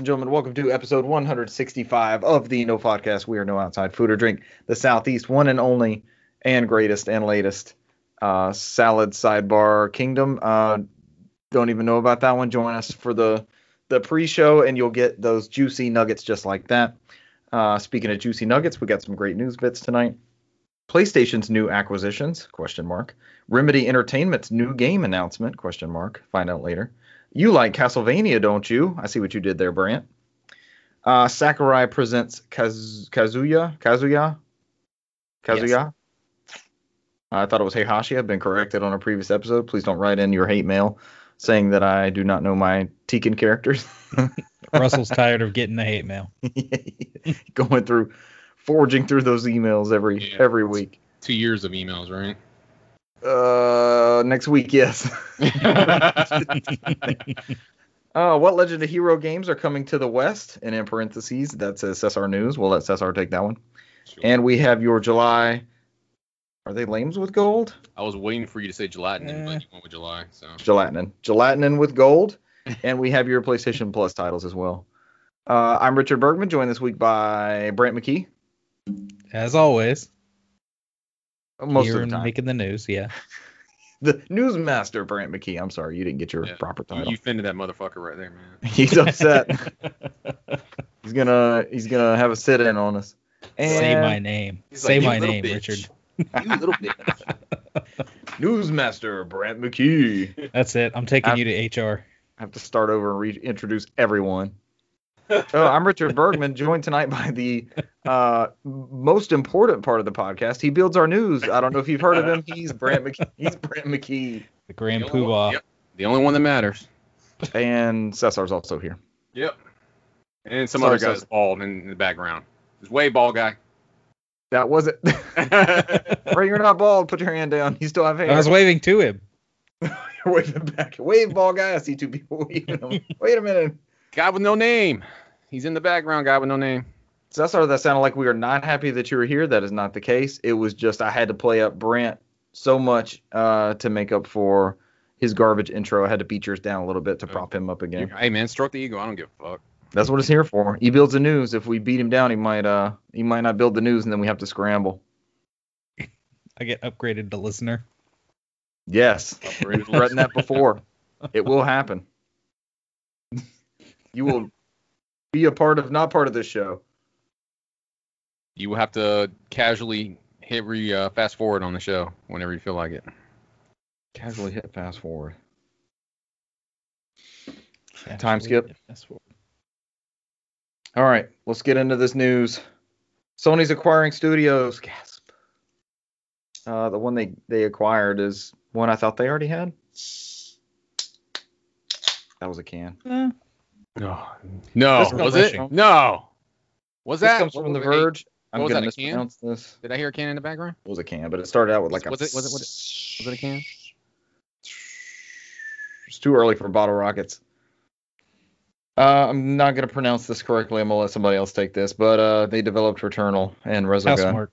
And gentlemen, welcome to episode 165 of the No Podcast. We are no outside food or drink. The Southeast one and only and greatest and latest uh, salad sidebar kingdom. Uh, don't even know about that one. Join us for the the pre-show, and you'll get those juicy nuggets just like that. Uh, speaking of juicy nuggets, we got some great news bits tonight. PlayStation's new acquisitions? Question mark. Remedy Entertainment's new game announcement? Question mark. Find out later. You like Castlevania, don't you? I see what you did there, Brant. Uh, Sakurai presents Kaz- Kazuya. Kazuya. Kazuya. Yes. I thought it was Heihachi. I've been corrected on a previous episode. Please don't write in your hate mail saying that I do not know my Tekken characters. Russell's tired of getting the hate mail. Going through, forging through those emails every Yeah. every week. Two years of emails, right? Uh, next week, yes. Uh, what Legend of Hero games are coming to the West? And in parentheses, that says Cesar News. We'll let Cesar take that one. Sure. And we have your July. Are they lames with gold? I was waiting for you to say gelatin, Eh. but you went with July. So Gelatinin. Gelatinin with gold. and we have your PlayStation Plus titles as well. Uh, I'm Richard Bergman, joined this week by Brant McKee. As always, Most here of the time. making the news. Yeah. The newsmaster, Brant McKee. I'm sorry, you didn't get your Yeah. proper you, title. you offended that motherfucker right there, man. He's upset. he's gonna he's gonna have a sit in on us. And Say my name. Say like, my name, bitch." Richard. You little bitch. newsmaster Brant McKee. That's it. I'm taking I'm- you to HR. I have to start over and reintroduce everyone. oh, I'm Richard Bergman, joined tonight by the uh, most important part of the podcast. He builds our news. I don't know if you've heard of him. He's Brant McKee. He's Brant McKee, The Grand The only one- Poobah. Yep. The only one that matters. and Cesar's also here. Yep. And some Sorry, other guy's guys. bald in, in the background. This way bald guy. That wasn't. Ray, you're not bald. Put your hand down. You still have hair. I was waving to him. You're waving back. Wave ball guy. I see two people waving. Wait a minute. guy with no name. He's in the background. Guy with no name. Cesar, that sounded like we are not happy that you were here. That is not the case. It was just I had to play up Brent so much uh, to make up for his garbage intro. I had to beat yours down a little bit to prop him up again. Hey man, stroke the ego. I don't give a fuck. That's what it's here for. He builds the news. If we beat him down, he might uh he might not build the news, and then we have to scramble. I get upgraded to listener. Yes, we've threatened that before. It will happen. You will be a part of not part of this show. You will have to casually hit re uh, fast forward on the show whenever you feel like it. Casually hit fast forward. Time skip. That's what- All right, let's get into this news. Sony's acquiring studios. Gasp. Uh, the one they they acquired is one I thought they already had. That was a can. Eh, No. No. This Was it? from- No. Was This that? comes from The Verge. I'm was gonna that, can? mispronounce this. Did I hear a can in the background? It was a can, but it started out with like a. Was it- was it- was it- Was it a can? It's too early for bottle rockets. Uh, I'm not gonna pronounce this correctly. I'm gonna let somebody else take this. But uh, they developed Returnal and Resogun. Housemarque.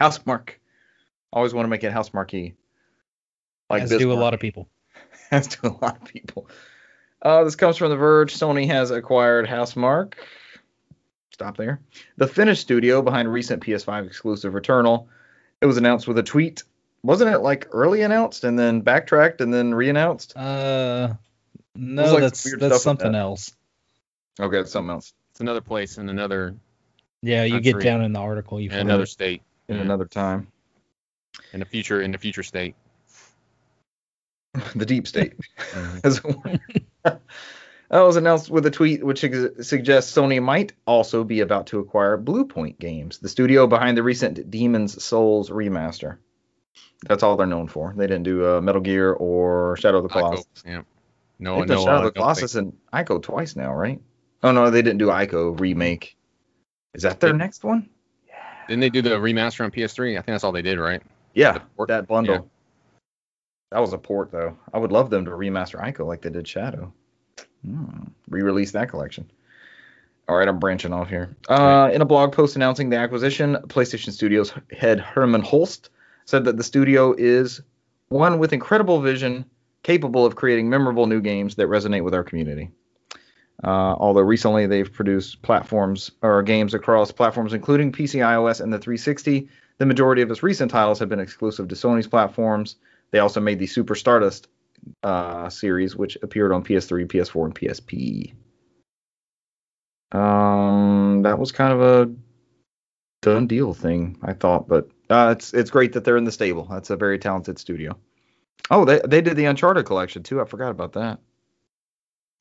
Housemarque. Always want to make it house marquee. Like as do a lot of people. As do a lot of people. Uh, this comes from The Verge. Sony has acquired Housemarque. Stop there. The Finnish studio behind recent PS5 exclusive Returnal. It was announced with a tweet. Wasn't it like early announced and then backtracked and then re-announced? Uh, no, like, that's that's something that. else. Okay, it's something else. It's another place in another Yeah, you get down in the article. You in another it. state. In Yeah. another time. in the future in the future state. the deep state, as it were. That was announced with a tweet which suggests Sony might also be about to acquire Bluepoint Games, the studio behind the recent Demon's Souls remaster. That's all they're known for. They didn't do uh, Metal Gear or Shadow of the Colossus. Ico, yeah. No, no. Shadow of the Colossus and Ico twice now, right? Oh no, they didn't do Ico remake. Is that their They- next one? Yeah. Didn't they do the remaster on PS3? I think that's all they did, right? Yeah, that bundle. Yeah. That was a port though. I would love them to remaster Ico like they did Shadow. Hmm. Re-release that collection. All right, I'm branching off here. Uh, in a blog post announcing the acquisition, PlayStation Studios head Hermen Hulst said that the studio is one with incredible vision, capable of creating memorable new games that resonate with our community. Uh, although recently they've produced platforms or games across platforms including PC, iOS, and the 360. The majority of its recent titles have been exclusive to Sony's platforms. They also made the Super Stardust uh, series, which appeared on PS3, PS4, and PSP. Um, that was kind of a done deal thing, I thought, but uh, it's it's great that they're in the stable. That's a very talented studio. Oh, they they did the Uncharted collection too. I forgot about that.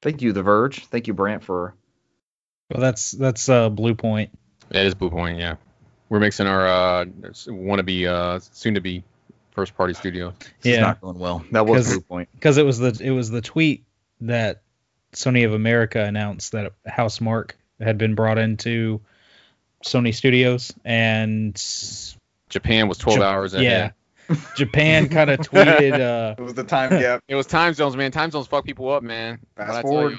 Thank you, The Verge. Thank you, Brant, for Well, that's that's uh, Bluepoint. That is Bluepoint, yeah. We're mixing our uh, want to be uh, soon to be first party studio. this is Yeah. not going well. That was 'Cause- Blue Point. because it was the it was the tweet that Sony of America announced that Housemarque had been brought into Sony Studios, and Japan was 12 Jap- hours ahead. yeah, Japan kind of tweeted. Uh, It was the time gap. It was time zones, man. Time zones fuck people up, man. Fast What forward. you,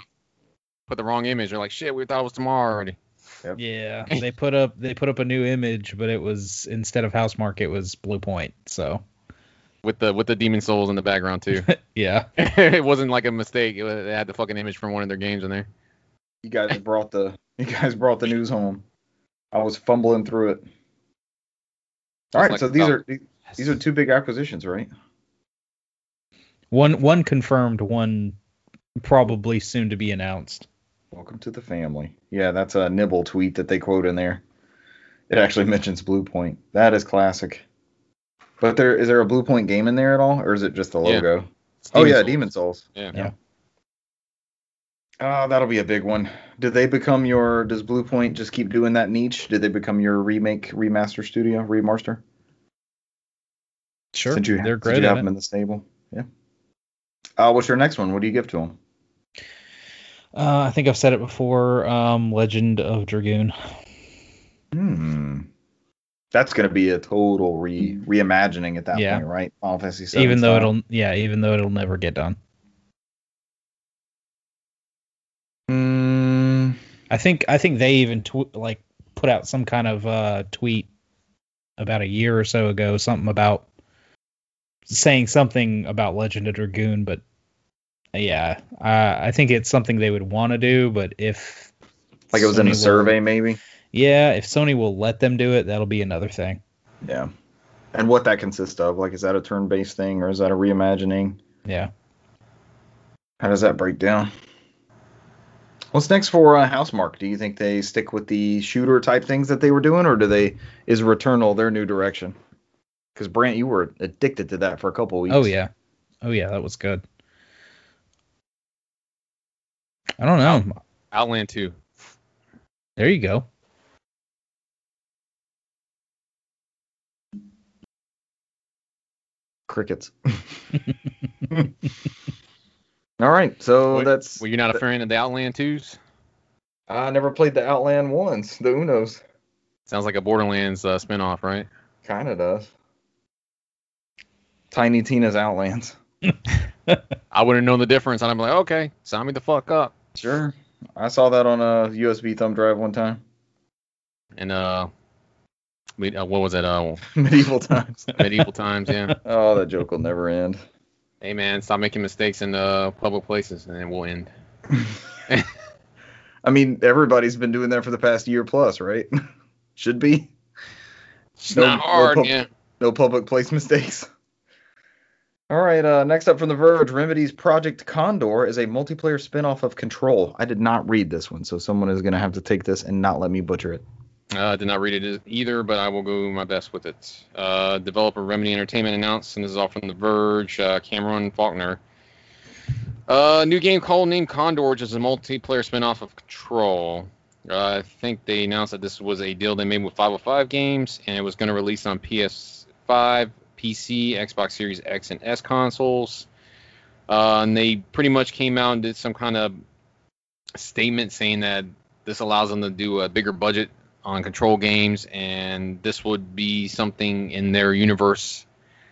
Put the wrong image. They're like, shit, we thought it was tomorrow already. yeah, they put up they put up a new image, but it was instead of Housemarque, it was Bluepoint. So With the with the demon souls in the background too. yeah, it wasn't like a mistake. It was, they had the fucking image from one of their games in there. You guys brought the you guys brought the news home. I was fumbling through it. All right, like so these about- are these are two big acquisitions, right? one one confirmed, one probably soon to be announced. Welcome to the family. Yeah, that's a nibble tweet that they quote in there. It actually mentions Bluepoint. That is classic. But there is there a Bluepoint game in there at all, or is it just the logo? It's Oh yeah, Souls. Demon Souls. Yeah. Yeah. Uh, that'll be a big one. Did they become your? Does Bluepoint just keep doing that niche? Did they become your remake, remaster studio, remaster? Sure, Since you, they're since you at have it. them in the stable. Yeah. Uh, what's your next one? What do you give to them? Uh, I think I've said it before. Um, Legend of Dragoon. Hmm. That's gonna be a total re reimagining at that Yeah. point, right? Final Fantasy VII even though style. it'll yeah, even though it'll never get done. Hmm. I think I think they even tw- like put out some kind of uh, tweet about a year or so ago, something about saying something about Legend of Dragoon, but yeah, uh, I think it's something they would want to do, but if Like it was in a survey, maybe. Yeah, if Sony will let them do it, that'll be another thing. Yeah. And what that consists of? Like, is that a turn-based thing or is that a reimagining? Yeah. How does that break down? What's next for uh, Housemarque? Do you think they stick with the shooter type things that they were doing, or do they is Returnal their new direction? Because Brant, you were addicted to that for a couple weeks. Oh yeah. Oh yeah, that was good. I don't know. Outland 2. There you go. Crickets. All right, so Wait, that's. Were you not a fan of the Outland 2s? I never played the Outland ones, the Unos. Sounds like a Borderlands uh, spinoff, right? Kind of does. Tiny Tina's Outlands. I wouldn't know the difference. and I'm like, okay, sign me the fuck up. Sure. I saw that on a USB thumb drive one time. And uh, we, uh what was it? Uh, Medieval times. medieval times, yeah. Oh, that joke will never end. Hey man, stop making mistakes in uh, public places, and it will end. I mean, everybody's been doing that for the past year plus, right? Should be. It's No- not no pub- yeah. No public place mistakes. All right, uh, next up from The Verge, Remedy's Project Condor is a multiplayer spin-off of Control. I did not read this one, so someone is going to have to take this and not let me butcher it. Uh, did not read it either, but I will go my best with it. Uh, developer Remedy Entertainment announced, and this is all from The Verge, uh, Cameron Faulkner. Uh, new game called named Condor, which is a multiplayer spin-off of Control. Uh, I think they announced that this was a deal they made with 505 Games, and it was going to release on PS5, PC, Xbox Series X, and S consoles. Uh, and they pretty much came out and did some kind of statement saying that this allows them to do a bigger budget on control games and this would be something in their universe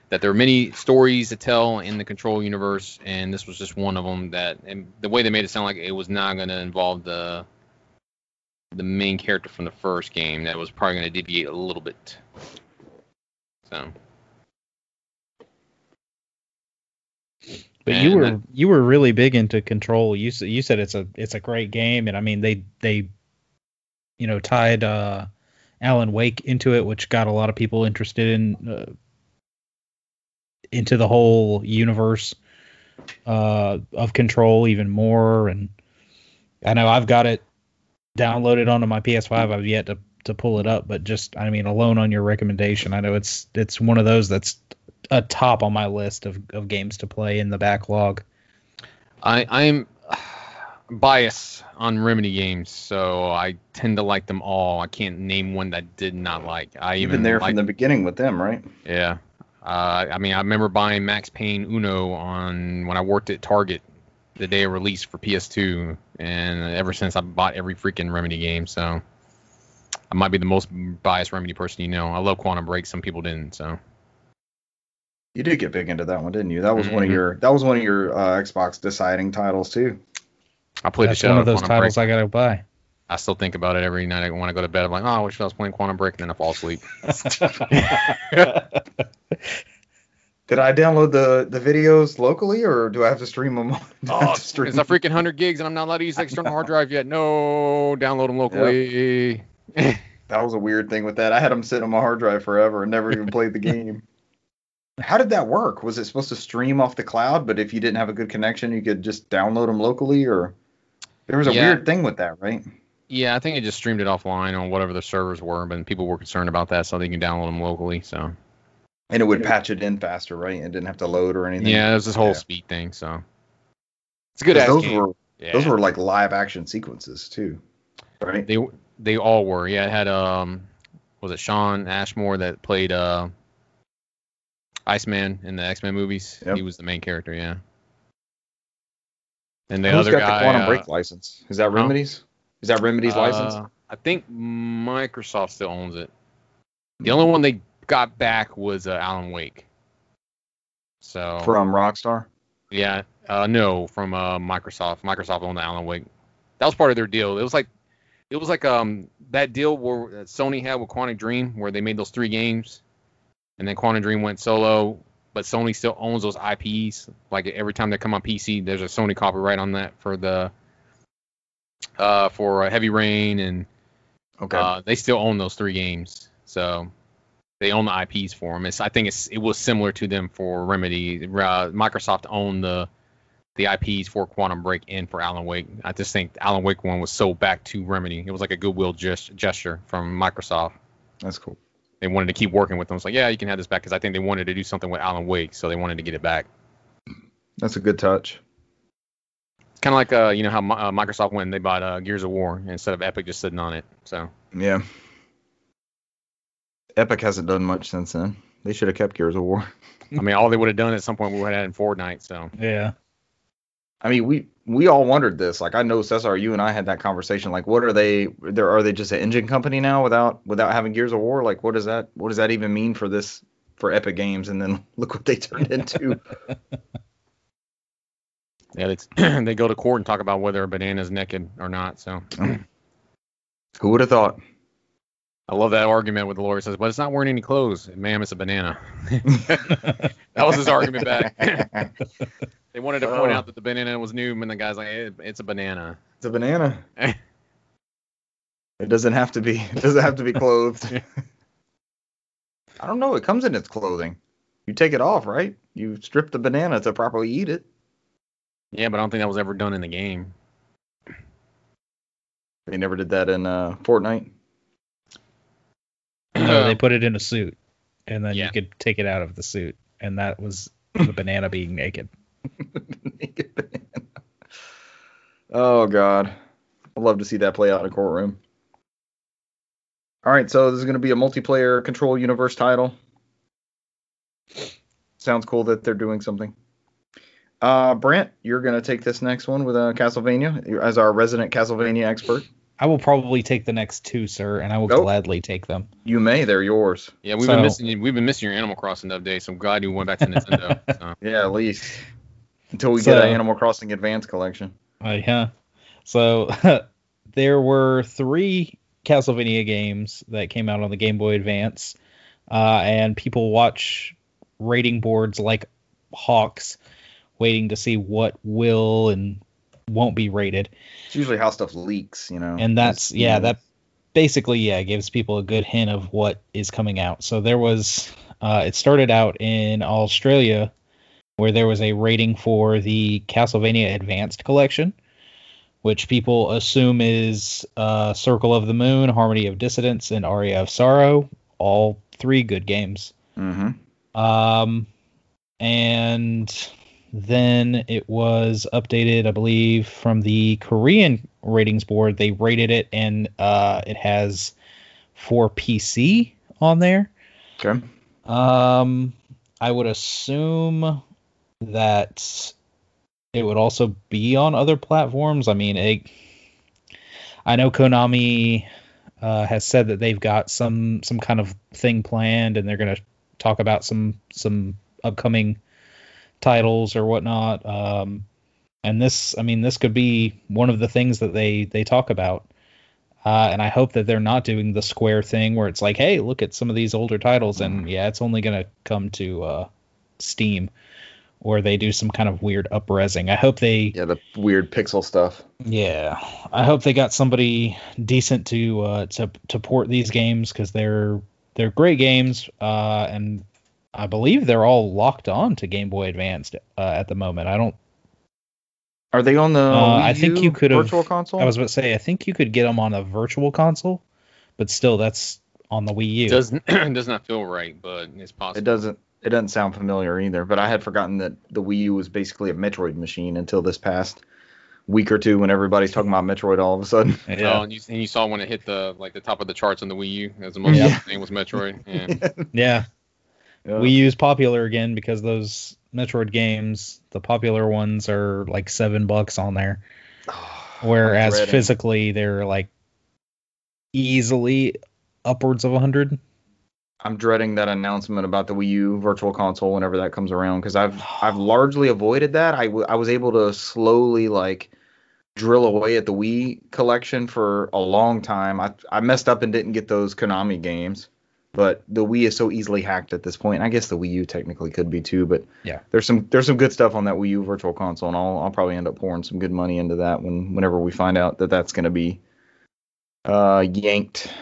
that there are many stories to tell in the control universe and this was just one of them that and the way they made it sound like it was not going to involve the the main character from the first game that was probably going to deviate a little bit so But And you were that- you were really big into Control. You said you said it's a it's a great game, and I mean they they you know tied uh, Alan Wake into it, which got a lot of people interested in uh, into the whole universe uh, of Control even more. And I know I've got it downloaded onto my PS5. I've yet to to pull it up, but just I mean alone on your recommendation, I know it's it's one of those that's a top on my list of, of games to play in the backlog. I I'm biased on Remedy games, so I tend to like them all. I can't name one that I did not like. I even been there like, from the beginning with them, right? yeah. Uh, I mean, I remember buying Max Payne Uno on when I worked at Target the day of release for PS2, and ever since I've bought every freaking Remedy game. So I might be the most biased Remedy person you know. I love Quantum Break. Some people didn't. So You did get big into that one, didn't you? That was one of Mhm. your that was one of your uh, Xbox deciding titles too. I played That's the shit one of those Quantum Break. titles I gotta buy. I still think about it every night when I go to bed. I'm like, oh, I wish I was playing Quantum Break, and then I fall asleep. Did I download the the videos locally, or do I have to stream them? do I have Oh, to stream it's a freaking hundred gigs, and I'm not allowed to use the external hard drive yet. No, download them locally. That was a weird thing with that. I had them sitting on my hard drive forever and never even played the game. How did that work? Was it supposed to stream off the cloud, but if you didn't have a good connection, you could just download them locally, or there was a Yeah. weird thing with that, right? Yeah, I think it just streamed it offline on whatever the servers were, but people were concerned about that, so they can download them locally. So And it would patch it in faster, right? It didn't have to load or anything. yeah, it was this whole Yeah. speed thing. So it's a good those game. were yeah. those were like live action sequences too, right? they they all were. Yeah, it had um was it Shawn Ashmore that played uh Iceman in the X Men movies? Yep. He was the main character. Yeah. And the Who's other got guy. the Quantum uh, Break license? Is that Remedies? Is that Remedies license? Uh, I think Microsoft still owns it. The only one they got back was uh, Alan Wake. So From Rockstar? yeah, uh, no, from uh, Microsoft. Microsoft owned the Alan Wake. That was part of their deal. It was like, it was like um that deal where that Sony had with Quantic Dream, where they made those three games, and then Quantic Dream went solo, but Sony still owns those IPs. Like every time they come on PC, there's a Sony copyright on that for the uh for uh, Heavy Rain and Okay. uh, they still own those three games, so they own the IPs for them. It's, I think it's it was similar to them for Remedy. Uh, Microsoft owned the the IPs for Quantum Break and for Alan Wake. I just think Alan Wake one was sold back to Remedy. It was like a goodwill gest- gesture from Microsoft. That's cool. They wanted to keep working with them. It's like, yeah, you can have this back because I think they wanted to do something with Alan Wake, so they wanted to get it back. That's a good touch. Kind of like uh, you know how uh, Microsoft went and they bought uh, Gears of War instead of Epic just sitting on it. So Yeah. Epic hasn't done much since then. They should have kept Gears of War. I mean, all they would have done at some point we would have had in Fortnite. So Yeah. I mean, we we all wondered this. Like, I know Cesar, you and I had that conversation. Like, what are they? There are they just an engine company now without without having Gears of War? Like, what does that what does that even mean for this for Epic Games? And then look what they turned into. Yeah, it's, they go to court and talk about whether a banana's naked or not. So Who would have thought? I love that argument where the lawyer says, "But it's not wearing any clothes, ma'am. It's a banana." that was his argument back. they wanted to point Oh. out that the banana was new, and the guy's like, "Eh, "It's a banana." It's a banana. It doesn't have to be. It doesn't have to be clothed. I don't know. It comes in its clothing. You take it off, right? You strip the banana to properly eat it. Yeah, but I don't think that was ever done in the game. They never did that in uh, Fortnite. No, they put it in a suit, and then Yeah. you could take it out of the suit, and that was the banana being naked. Naked banana. Oh God, I'd love to see that play out in a courtroom. All right, so this is going to be a multiplayer Control Universe title. Sounds cool that they're doing something. Uh, Brant, you're going to take this next one with uh, Castlevania as our resident Castlevania expert. I will probably take the next two, sir, and I will Nope. gladly take them. You may, they're yours. Yeah, we've So- been missing we've been missing your Animal Crossing update. So I'm glad you went back to Nintendo. so. Yeah, at least until we So- get an Animal Crossing Advance collection. Uh, yeah. So there were three Castlevania games that came out on the Game Boy Advance, uh, and people watch rating boards like hawks waiting to see what will and won't be rated. It's usually how stuff leaks, you know. And that's yeah, you know, that basically yeah gives people a good hint of what is coming out. So there was uh, it started out in Australia where there was a rating for the Castlevania Advanced Collection, which people assume is uh, Circle of the Moon, Harmony of Dissidence, and Aria of Sorrow. All three good games. Mhm. Um, and then it was updated, I believe, from the Korean ratings board. They rated it, and uh, it has for PC on there. Okay. Um, I would assume that it would also be on other platforms. I mean, it, I know Konami uh, has said that they've got some some kind of thing planned, and they're going to talk about some some upcoming titles or whatnot. Um, and this, I mean, this could be one of the things that they they talk about. Uh, and I hope that they're not doing the Square thing where it's like, hey, look at some of these older titles, and yeah, it's only gonna come to uh, Steam, or they do some kind of weird upresing. I hope they, Yeah, the weird pixel stuff. yeah, I hope they got somebody decent to uh, to to port these games because they're they're great games, uh, and I believe they're all locked on to Game Boy Advanced uh, at the moment. I don't. Are they on the Uh, Wii I think you could virtual console? I was about to say I think you could get them on a virtual console, but still that's on the Wii U. Doesn't does not feel right, but it's possible. It doesn't it doesn't sound familiar either, but I had forgotten that the Wii U was basically a Metroid machine until this past week or two when everybody's talking about Metroid all of a sudden. Oh, yeah. and you, and you saw when it hit the like the top of the charts on the Wii U as the most Yeah. yeah. thing was Metroid. Yeah. yeah. Yeah. Wii U's popular again because those Metroid games, the popular ones are like seven bucks on there, whereas physically they're like easily upwards of a hundred. I'm dreading that announcement about the Wii U Virtual Console whenever that comes around because I've I've largely avoided that. I, w- I was able to slowly like drill away at the Wii collection for a long time. I I messed up and didn't get those Konami games, but the Wii is so easily hacked at this point. I guess the Wii U technically could be too, but Yeah. there's some there's some good stuff on that Wii U Virtual Console, and I'll I'll probably end up pouring some good money into that when whenever we find out that that's going to be uh yanked.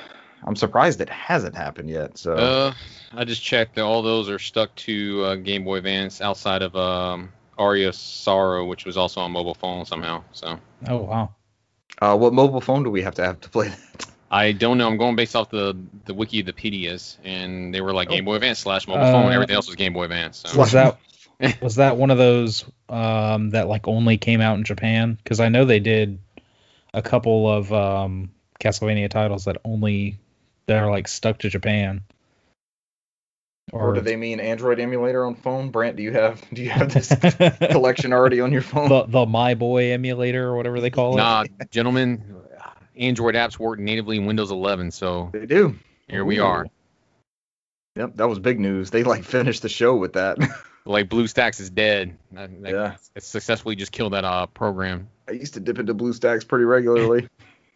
I'm surprised it hasn't happened yet. So. Uh, I just checked. that All those are stuck to uh, Game Boy Advance outside of um, Aria Sorrow, which was also on mobile phone somehow. So Oh wow. Uh, what mobile phone do we have to have to play that? I don't know. I'm going based off the the wiki of the PDS, and they were like Game Boy Advance slash mobile Uh, phone. Everything else was Game Boy Advance. So. Was that was that one of those um, that like only came out in Japan? Because I know they did a couple of um, Castlevania titles that only that are like stuck to Japan. Or do they mean Android emulator on phone? Brant, do you have do you have this collection already on your phone? the the My Boy emulator or whatever they call it? Nah, gentlemen, Android apps work natively in Windows 11, so They do. here we Ooh. are. Yep, that was big news. They like finished the show with that. Like BlueStacks is dead. That- that- Yeah. It successfully just killed that uh, program. I used to dip into BlueStacks pretty regularly.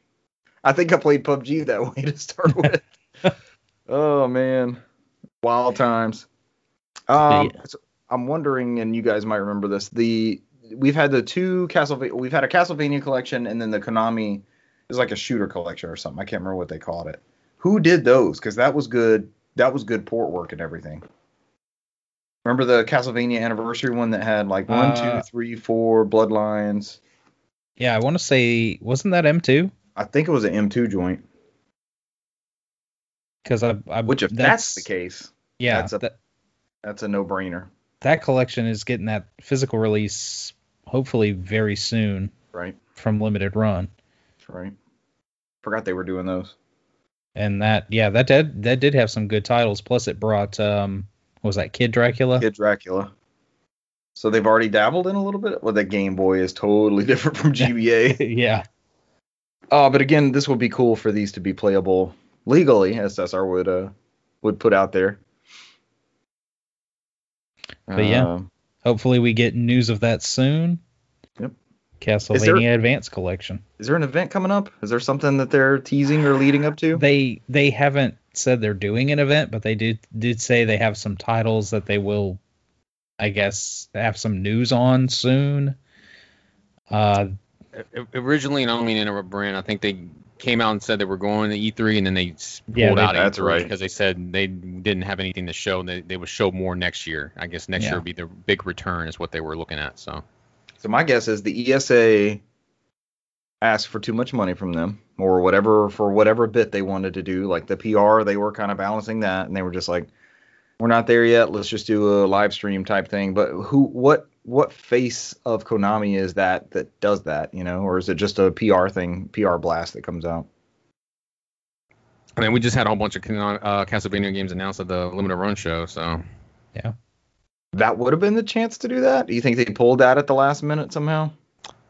I think I played PUBG that way to start with. oh man, wild times. Um, Yeah. so I'm wondering, and you guys might remember this. The we've had the two Castlevania. We've had a Castlevania collection, and then the Konami is like a shooter collection or something. I can't remember what they called it. Who did those? Because that was good. That was good port work and everything. Remember the Castlevania anniversary one that had like one, Uh, three, four bloodlines. Yeah, I want to say wasn't that M2? I think it was an M2 joint. Because I, I Which, if that's, the case, yeah, that's a- that that's a no-brainer, that collection is getting that physical release hopefully very soon right? from Limited Run. Right. Forgot they were doing those. And that yeah, that did that did have some good titles. Plus it brought um what was that Kid Dracula? Kid Dracula. So they've already dabbled in a little bit. Well, the Game Boy is totally different from GBA. yeah. Oh, but again, this would be cool for these to be playable legally, as SSR would uh would put out there. But yeah. Um, Hopefully we get news of that soon. Yep. Castlevania Advance Collection. is there an event coming up? Is there something that they're teasing or leading up to? They they haven't said they're doing an event, but they did did say they have some titles that they will I guess, have some news on soon. Uh, Originally, and I don't mean to interrupt, Brand. I think they came out and said they were going to E3, and then they s- pulled Yeah, they- out That's E3 right. because they said they didn't have anything to show. And they, they would show more next year. I guess next Yeah. year would be the big return, is what they were looking at. So So my guess is the ESA asked for too much money from them, or whatever for whatever bit they wanted to do. Like the PR, they were kind of balancing that, and they were just like, "We're not there yet. Let's just do a live stream type thing." But who, what, what face of Konami is that that does that? You know, or is it just a PR thing, PR blast that comes out? I mean, we just had a whole bunch of uh, Castlevania games announced at the limited run show. So That would have been the chance to do that. Do you think they pulled that at the last minute somehow?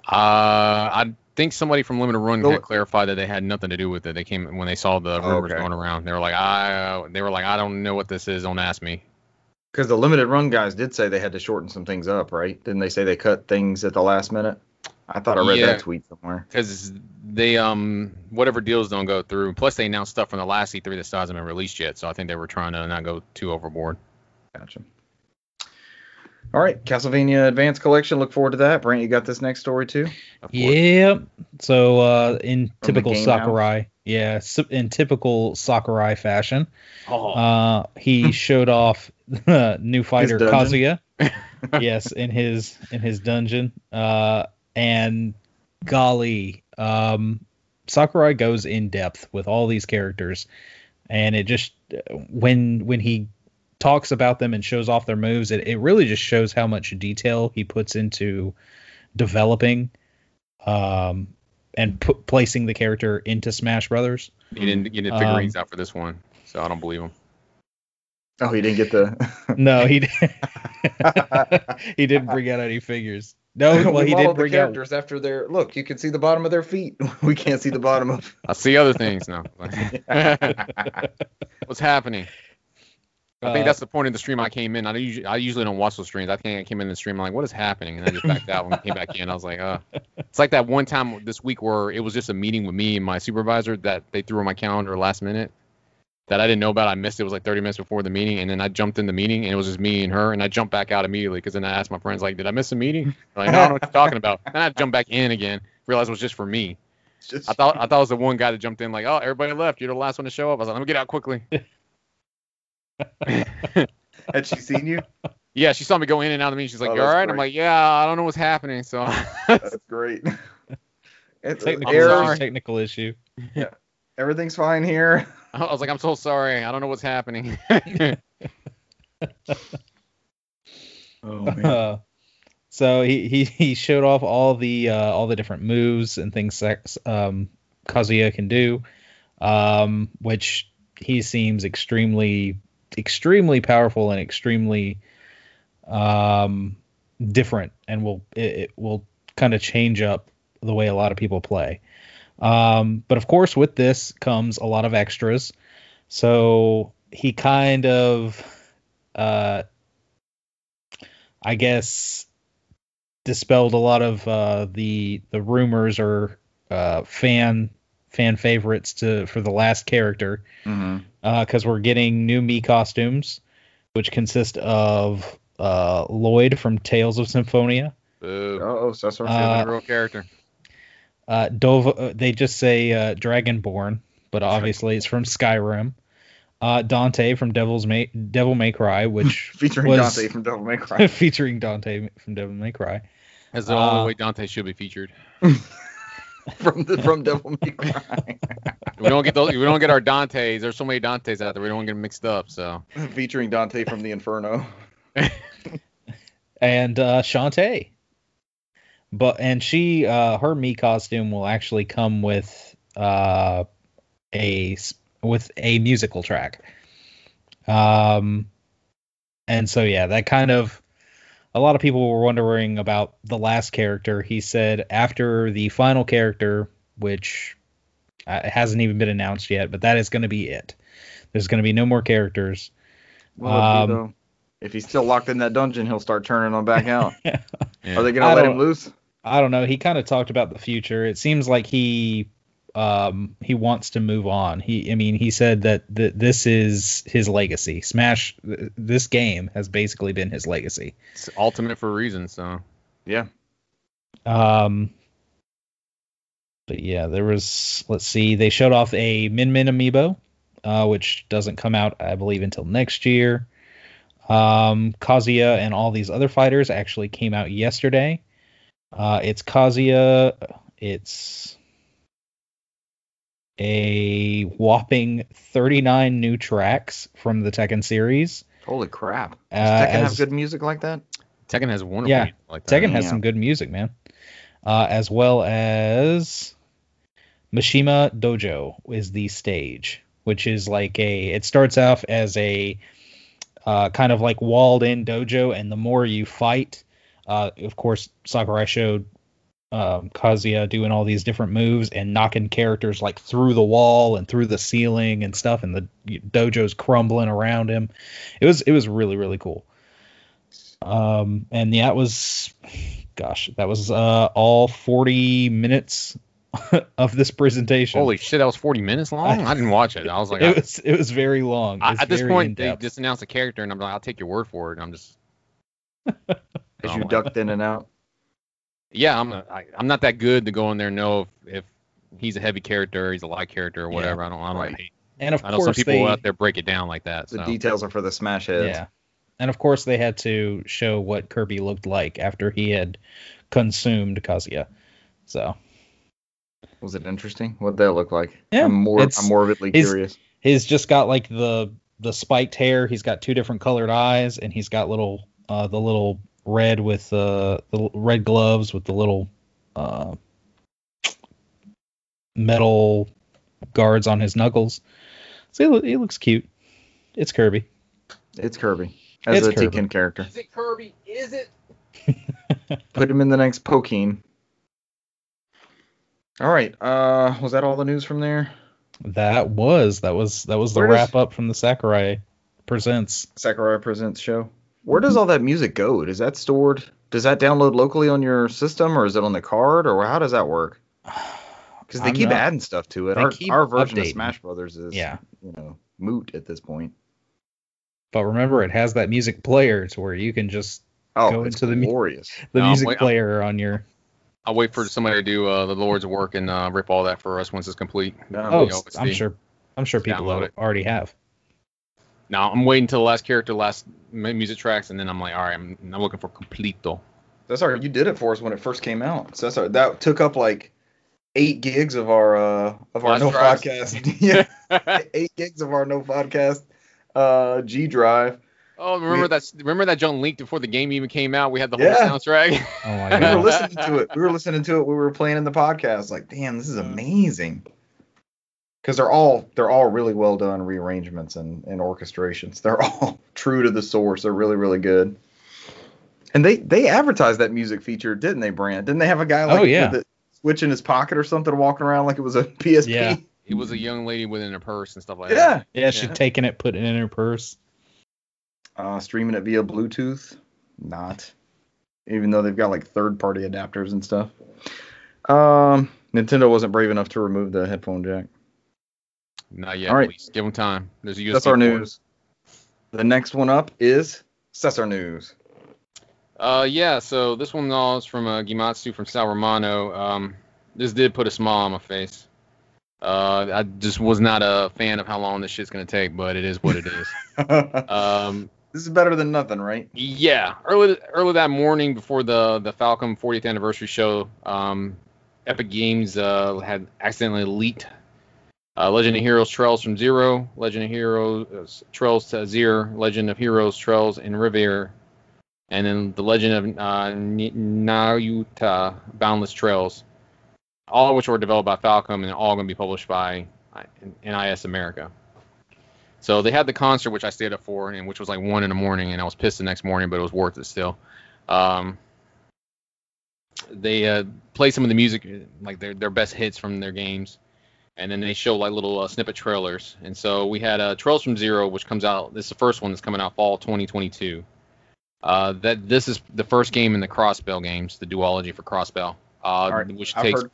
uh, I think somebody from limited run had clarified that they had nothing to do with it. They came when they saw the rumors Okay. going around. They were like, I, they were like, I don't know what this is. Don't ask me. Because the limited run guys did say they had to shorten some things up, right? Didn't they say they cut things at the last minute? I thought I read Yeah. that tweet somewhere. because they um whatever deals don't go through. Plus they announced stuff from the last E3 that still hasn't been released yet, so I think they were trying to not go too overboard. Gotcha. All right, Castlevania Advanced Collection. Look forward to that. Brant, you got this next story too. Of course. Yep. So uh, in the typical game Sakurai, yeah, in typical Sakurai fashion, Oh, uh, he showed off new fighter? Kazuya. yes, in his in his dungeon. Uh, and golly, um, Sakurai goes in depth with all these characters, and it just when when he talks about them and shows off their moves, it, it really just shows how much detail he puts into developing um, and pu- placing the character into Smash Brothers. you didn't you didn't figurines out for this one, so I don't believe him. Oh, he didn't get the. No, he didn't. he didn't bring out any figures. No, well, we he modeled did the bring out. characters after their look. You can see the bottom of their feet. we can't see the bottom of. I see other things now. What's happening? I think uh, that's the point of the stream I came in. I usually I usually don't watch those streams. I think I came in the stream I'm like, what is happening? And I just backed out when I came back in. I was like, uh it's like that one time this week where it was just a meeting with me and my supervisor that they threw on my calendar last minute that I didn't know about. I missed it. It was like 30 minutes before the meeting, and then I jumped in the meeting and it was just me and her, and I jumped back out immediately because then I asked my friends like, did I miss a meeting? They're like, no, I don't know what you're talking about. And I jumped back in again. Realized it was just for me. Just, I thought I thought it was the one guy that jumped in like, oh, everybody left. You're the last one to show up. I was like, let me get out quickly. had she seen you? Yeah, she saw me go in and out of the meeting. She's like, Oh, "You all that's right?" I'm like, "Yeah, I don't know what's happening." So That's great. It's, technical, I'm technical issue. Yeah, everything's fine here. I was like, "I'm so sorry. I don't know what's happening." Oh Uh, so he, he he showed off all the uh, all the different moves and things that um, Kazuya can do, um, which he seems extremely extremely powerful and extremely um, different, and will it, it will kind of change up the way a lot of people play. Um, but of course, with this comes a lot of extras. So he kind of, uh, I guess, dispelled a lot of uh, the the rumors or uh, fan fan favorites to for the last character because we're getting new Mii costumes, which consist of uh, Lloyd from Tales of Symphonia. Oh, so that's Uh, She's a real character. Uh, Dova, uh, they just say uh, Dragonborn, but obviously it's from Skyrim. Uh, Dante from Devil's May Devil May Cry, which featuring was- Dante from Devil May Cry. featuring Dante from Devil May Cry. That's the uh, only way Dante should be featured. from the from Devil May Cry. We don't get those. We don't get our Dantes. There's so many Dantes out there. We don't want to get them mixed up. So featuring Dante from the Inferno. and uh, Shantae. But and she, uh, her Mii costume will actually come with uh, a s- with a musical track. Um, and so yeah, that kind of a lot of people were wondering about the last character. He said after the final character, which uh, hasn't even been announced yet, but that is going to be it. There's going to be no more characters. Well, if, Um, if he's still locked in that dungeon, he'll start turning them back out. yeah. Are they gonna let him loose? I don't know. He kind of talked about the future. It seems like he um, he wants to move on. He, I mean, he said that th- this is his legacy. Smash, th- this game has basically been his legacy. It's ultimate for a reason. So Yeah. Um, but yeah, there was. Let's see, they showed off a Min Min amiibo, uh, which doesn't come out, I believe, until next year. Um, Kazuya and all these other fighters actually came out yesterday. Uh, it's Kazuya. It's a whopping 39 new tracks from the Tekken series. Holy crap. Does Uh, Tekken as- have good music like that? Tekken has wonderful Yeah, music like that. Tekken has Yeah. some good music, man. Uh, as well as Mishima Dojo is the stage, which is like a. It starts off as a uh, kind of like walled in dojo, and the more you fight, uh, of course, Sakurai showed um, Kazuya doing all these different moves and knocking characters like through the wall and through the ceiling and stuff, and the dojo's crumbling around him. It was it was really really cool. Um, and yeah, it was, gosh, that was uh, all 40 minutes of this presentation. Holy shit, that was 40 minutes long. I, didn't watch it. I was like, it was it was very long. I, was at this point, they just announced a character, and I'm like, I'll take your word for it. And I'm just, As you my- ducked in and out. Yeah, I'm, I, I'm not that good to go in there and know if, if he's a heavy character, he's a light character, or Yeah, whatever. I don't, I don't right. hate. and of I know some people they, out there break it down like that. The So. details are for the smash heads. yeah, and of course they had to show what Kirby looked like after he had consumed Kazuya. So Was it interesting? What that look like? Yeah, I'm more I'm morbidly he's- curious. he's just got like the the spiked hair. He's got two different colored eyes, and he's got little uh, the little red with uh, the red gloves with the little uh, metal guards on his knuckles. So he, he looks cute. It's Kirby. It's Kirby. As It's a Kirby. Tekken character. Is it Kirby? Is it? Put him in the next Pokkén. All right. Uh was that all the news from there? That was that was that was the Where does- wrap up from the Sakurai presents. Sakurai Presents show. Where does all that music go? Does that stored? Does that download locally on your system, or is it on the card, or how does that work? Because they I'm keep not- adding stuff to it. Our, our version of. Smash Brothers is, Yeah. you know, moot at this point. But remember, it has that music player to where you can just Oh, Go into the glorious. the No, music wait, I'm- player on your. I'll wait for somebody to do uh, the Lord's work and uh, rip all that for us once it's complete. Yeah, Oh, I'm sure. I'm sure people it. already have. Now I'm waiting till the last character, last music tracks, and then I'm like, all right, I'm, I'm looking for completo. That's all right. You did it for us when it first came out. So that's all right. That took up like eight gigs of our uh of our Flash no drives? podcast. yeah, eight gigs of our no podcast uh G drive. Oh, remember We- that? Remember that junk leaked before the game even came out? We had the whole Yeah. soundtrack. Oh my god, We were listening to it. We were listening to it. We were playing in the podcast. Like, damn, this is amazing. Because they're all they're all really well done rearrangements and, and orchestrations. They're all true to the source. They're really really good. And they they advertised that music feature, didn't they, Brand? Didn't they have a guy like Oh, yeah. with a switch in his pocket or something walking around like it was a PSP? Yeah. it was a young lady within her purse and stuff like Yeah. that. Yeah, she'd Yeah. taken it, putting it in her purse. Uh, streaming it via Bluetooth, not. Even though they've got like third party adapters and stuff. Um, Nintendo wasn't brave enough to remove the headphone jack. Not yet. All right. Please give them time. There's a That's our news. The next one up is Cesar News. Uh, yeah. So this one is from uh, Gematsu from Sal Romano. Um, this did put a smile on my face. Uh, I just was not a fan of how long this shit's gonna take, but it is what it is. Um, this is better than nothing, right? Yeah, early early that morning before the the Falcom 40th anniversary show, um, Epic Games uh, had accidentally leaked uh, Legend of Heroes Trails from Zero, Legend of Heroes uh, Trails to Azure, Legend of Heroes Trails in Reverie, and then the Legend of uh, Nayuta Boundless Trails, all of which were developed by Falcom and all going to be published by uh, NIS America. So they had the concert, which I stayed up for, and which was like one in the morning, and I was pissed the next morning, but it was worth it still. Um, they uh, play some of the music, like their their best hits from their games, and then they show like little uh, snippet trailers. And so we had uh, Trails from Zero, which comes out. This is the first one that's coming out fall 2022. Uh, that this is the first game in the Crossbell games, the duology for Crossbell, uh, right, which I've takes heard,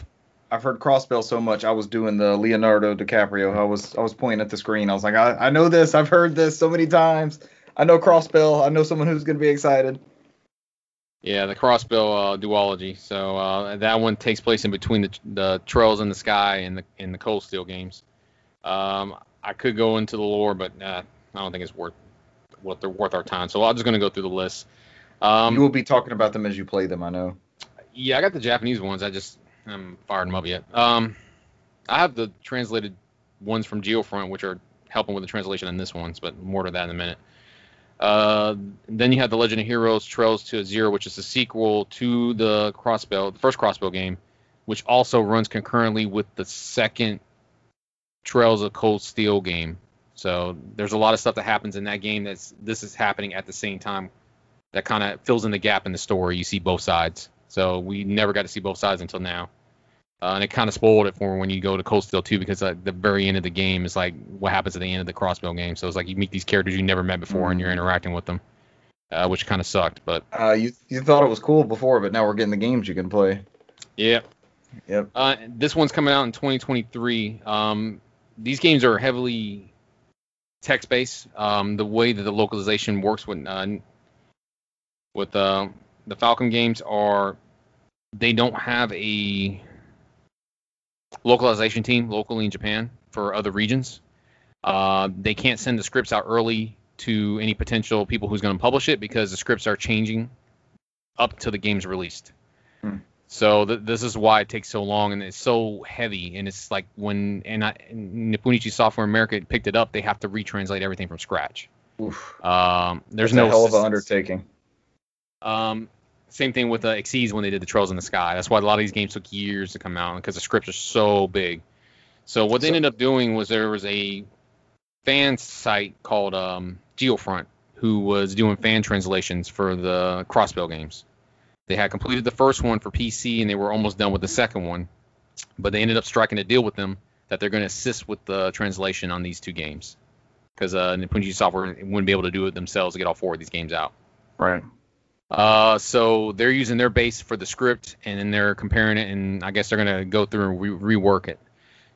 I've heard Crossbell so much. I was doing the Leonardo DiCaprio. I was I was pointing at the screen. I was like, I, I know this. I've heard this so many times. I know Crossbell. I know someone who's gonna be excited. Yeah, the Crossbell uh, duology. So uh, that one takes place in between the, the Trails in the Sky and the in the Cold Steel games. Um, I could go into the lore, but uh, I don't think it's worth what they're worth our time. So I'm just gonna go through the list. Um, you will be talking about them as you play them. I know. Yeah, I got the Japanese ones. I just haven't fired them up yet. Um, I have the translated ones from Geofront, which are helping with the translation on this ones, but more to that in a minute. Uh, then you have the Legend of Heroes Trails to Azure, which is the sequel to the Crossbell, the first Crossbell game, which also runs concurrently with the second Trails of Cold Steel game. So there's a lot of stuff that happens in that game that's this is happening at the same time. That kind of fills in the gap in the story. You see both sides. So we never got to see both sides until now. Uh, and it kind of spoiled it for me when you go to Cold Steel 2 because at the very end of the game is like what happens at the end of the Crossbell game. So it's like you meet these characters you never met before mm-hmm. and you're interacting with them, uh, which kind of sucked. But uh, you you thought it was cool before, but now we're getting the games you can play. Yeah. Yep. Uh, this one's coming out in 2023. Um, these games are heavily text based. Um, the way that the localization works with uh, with uh, the Falcom games are they don't have a localization team locally in Japan for other regions. Uh, they can't send the scripts out early to any potential people who's going to publish it because the scripts are changing up to the game's released. Hmm. So th- this is why it takes so long and it's so heavy. And it's like when and, I, and Nippon Ichi Software America picked it up, they have to retranslate everything from scratch. Um, there's That's no a hell of an undertaking. Um, same thing with uh, XSEED when they did the Trails in the Sky. That's why a lot of these games took years to come out because the scripts are so big. So what they so, ended up doing was there was a fan site called um, Geofront who was doing fan translations for the Crossbell games. They had completed the first one for PC and they were almost done with the second one, but they ended up striking a deal with them that they're going to assist with the translation on these two games because uh, Nippon Ichi Software wouldn't be able to do it themselves to get all four of these games out. Right. Uh, so they're using their base for the script, and then they're comparing it, and I guess they're gonna go through and re- rework it.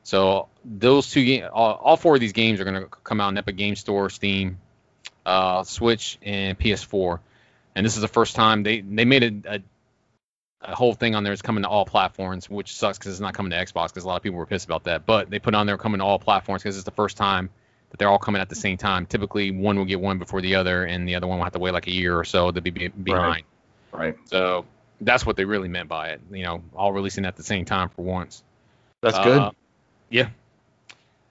So those two all, all, four of these games are gonna come out in Epic Game Store, Steam, uh, Switch, and PS4. And this is the first time they they made a, a, a whole thing on there is coming to all platforms, which sucks because it's not coming to Xbox because a lot of people were pissed about that. But they put on there coming to all platforms because it's the first time that they're all coming at the same time. Typically, one will get one before the other, and the other one will have to wait like a year or so to be behind. Right. right. So that's what they really meant by it. You know, all releasing at the same time for once. That's uh, good. Yeah.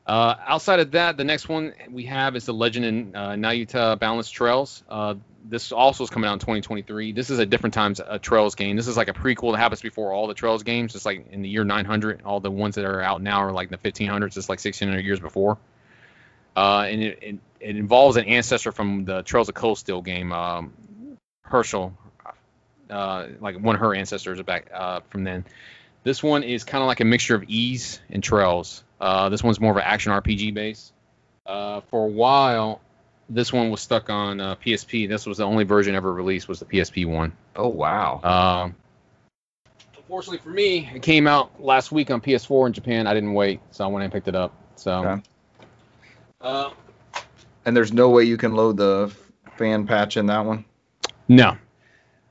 Uh, outside of that, the next one we have is the Legend in uh, Nayuta Boundless Trails. Uh, this also is coming out in 2023. This is a different times a Trails game. This is like a prequel that happens before all the Trails games. It's like in the year 900. All the ones that are out now are like the 1500s. It's like 1600 years before. Uh, and it, it, it, involves an ancestor from the Trails of Cold Steel game, um, Herschel, uh, like one of her ancestors back uh, from then. This one is kind of like a mixture of Ys and Trails. Uh, this one's more of an action RPG base. Uh, for a while, this one was stuck on PSP. This was the only version ever released was the PSP one. Oh wow. Um, unfortunately for me, it came out last week on PS4 in Japan. I didn't wait, so I went and picked it up. So. Okay uh, and there's no way you can load the fan patch in that one. No.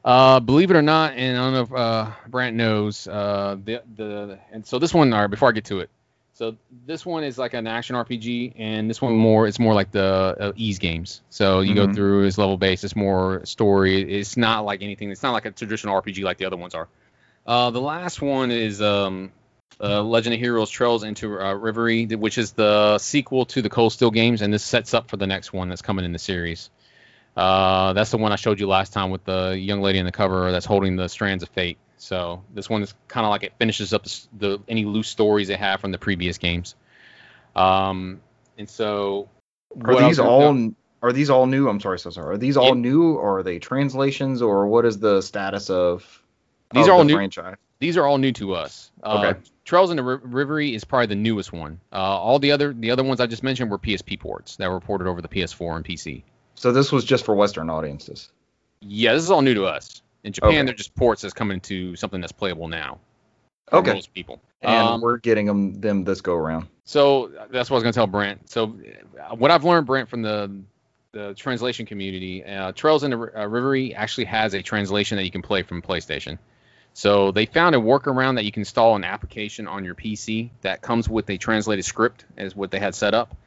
Uh, believe it or not, and I don't know if uh, Brant knows uh, the the and so this one. All right, before I get to it, so this one is like an action RPG, and this one more it's more like the uh, Ys games. So you mm-hmm. go through it's level based. It's more story. It's not like anything. It's not like a traditional RPG like the other ones are. Uh, the last one is um, uh, Legend of Heroes Trails into uh, Reverie, which is the sequel to the Cold Steel games, and this sets up for the next one that's coming in the series. Uh, that's the one I showed you last time with the young lady in the cover that's holding the strands of fate. So this one is kind of like it finishes up the, the, any loose stories they have from the previous games. Um, and so are these all are these all new? I'm sorry, so sorry. Are these all new, or are they translations, or what is the status of? These of are all new. Franchise? These are all new to us. Uh, okay. Trails into Reverie is probably the newest one. Uh, all the other the other ones I just mentioned were PSP ports that were ported over the PS4 and PC. So this was just for Western audiences. Yeah, this is all new to us. In Japan, okay. they're just ports that's coming to something that's playable now. Okay. Most people. and Um, we're getting them them this go around. So that's what I was going to tell Brent. So uh, what I've learned, Brent, from the the translation community, uh, Trails in the R- uh, Reverie actually has a translation that you can play from PlayStation. So they found a workaround that you can install an application on your PC that comes with a translated script, is what they had set up.